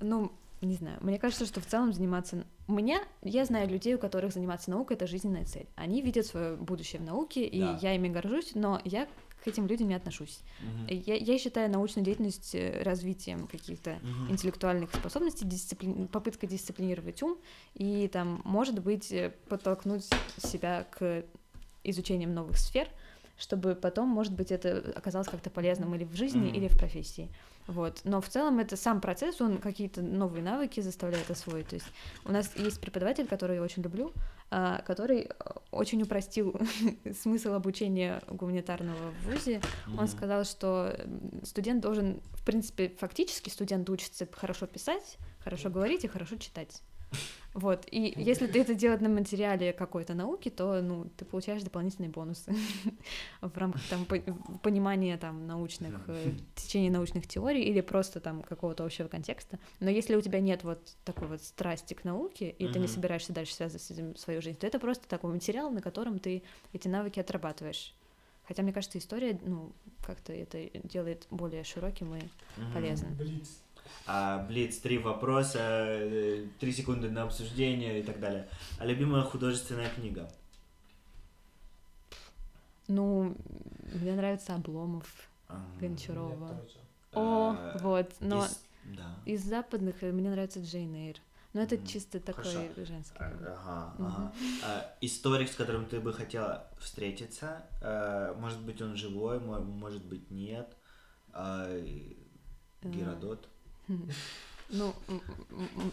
A: Ну, не знаю. Мне кажется, что в целом заниматься... У меня... Я знаю людей, у которых заниматься наукой — это жизненная цель. Они видят свое будущее в науке, и
B: Да.
A: я ими горжусь, но я к этим людям не отношусь.
B: Мгм.
A: Я, я считаю научную деятельность э, развитием каких-то
B: Мгм.
A: интеллектуальных способностей, дисциплин... попытка дисциплинировать ум и там, может быть, э, подтолкнуть себя к изучениям новых сфер, чтобы потом, может быть, это оказалось как-то полезным или в жизни,
B: Мгм.
A: или в профессии. Вот. Но в целом это сам процесс, он какие-то новые навыки заставляет освоить. То есть у нас есть преподаватель, который я очень люблю, а, который э, очень упростил <laughs> смысл обучения гуманитарного в ВУЗе. Он
B: Мгм.
A: сказал, что студент должен, в принципе, фактически студент учится хорошо писать, хорошо говорить и хорошо читать. Вот, и если ты это делаешь на материале какой-то науки, то, ну, ты получаешь дополнительные бонусы <laughs> в рамках там по- понимания там научных, э, течения научных теорий или просто там какого-то общего контекста. Но если у тебя нет вот такой вот страсти к науке, и ты не собираешься дальше связывать с этим свою жизнь, то это просто такой материал, на котором ты эти навыки отрабатываешь. Хотя, мне кажется, история, ну, как-то это делает более широким и.
C: Блиц.
B: А, Блиц, три вопроса, э, три секунды на обсуждение и так далее. А любимая художественная книга?
A: Ну, мне нравится Обломов,
B: А,
A: Гончарова.
C: Мне тоже.
A: О,
B: э,
A: вот, но
B: из- Да.
A: из западных э, мне нравится Джейн Эйр. Но это чисто такой
B: Хорошо.
A: женский.
B: Ага, ага. А, историк, с которым ты бы хотела встретиться, может быть, он живой, мо- может быть, нет. А, Геродот.
A: Ну,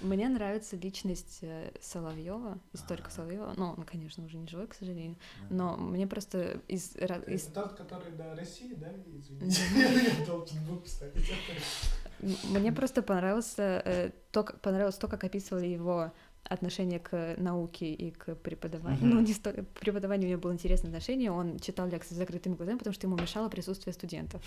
A: мне нравится личность Соловьева, историка
B: Ага.
A: Соловьева. Ну, он, конечно, уже не живой, к сожалению. Но мне просто из, ра- из
C: Это тот, который до России, да? Извините. <laughs> Я должен был это.
A: Мне просто понравился э, то, как, понравилось то, как описывали его отношение к науке и к преподаванию.
B: Мгм.
A: Ну, не сто... к преподаванию у него было интересное отношение, он читал лекции с закрытыми глазами, потому что ему мешало присутствие студентов.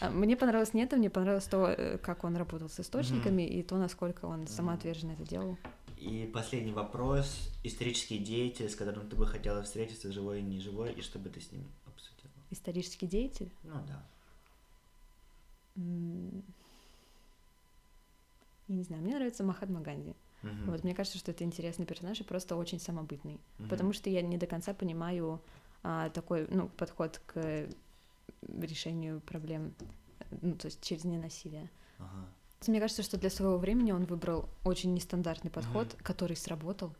A: А Мне понравилось не это, мне понравилось то, э, как он работал с источниками и то, насколько он самоотверженно это делал.
B: И последний вопрос. Исторический деятель, с которым ты бы хотела встретиться, живой и не живой, и что бы ты с ним обсудила?
A: Исторический деятель.
B: Ну да.
A: Я не знаю, мне нравится Махатма Ганди.
B: Мгм.
A: Вот, мне кажется, что это интересный персонаж и просто очень самобытный.
B: Мгм.
A: потому что я не до конца понимаю а, такой ну, подход к решению проблем, ну, то есть через ненасилие.
B: Ага.
A: Мне кажется, что для своего времени он выбрал очень нестандартный подход,
B: Мгм.
A: который сработал.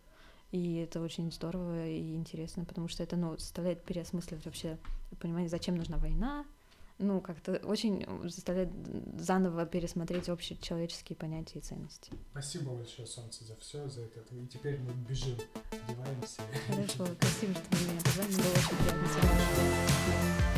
A: И это очень здорово и интересно, потому что это, ну, заставляет переосмысливать вообще понимание, зачем нужна война. Ну, как-то очень заставляет заново пересмотреть общие человеческие понятия и ценности.
C: Спасибо большое, Солнце, за все, за это. И теперь мы бежим, одеваемся.
A: Хорошо, <laughs> спасибо, что вы меня позвали, было очень приятно.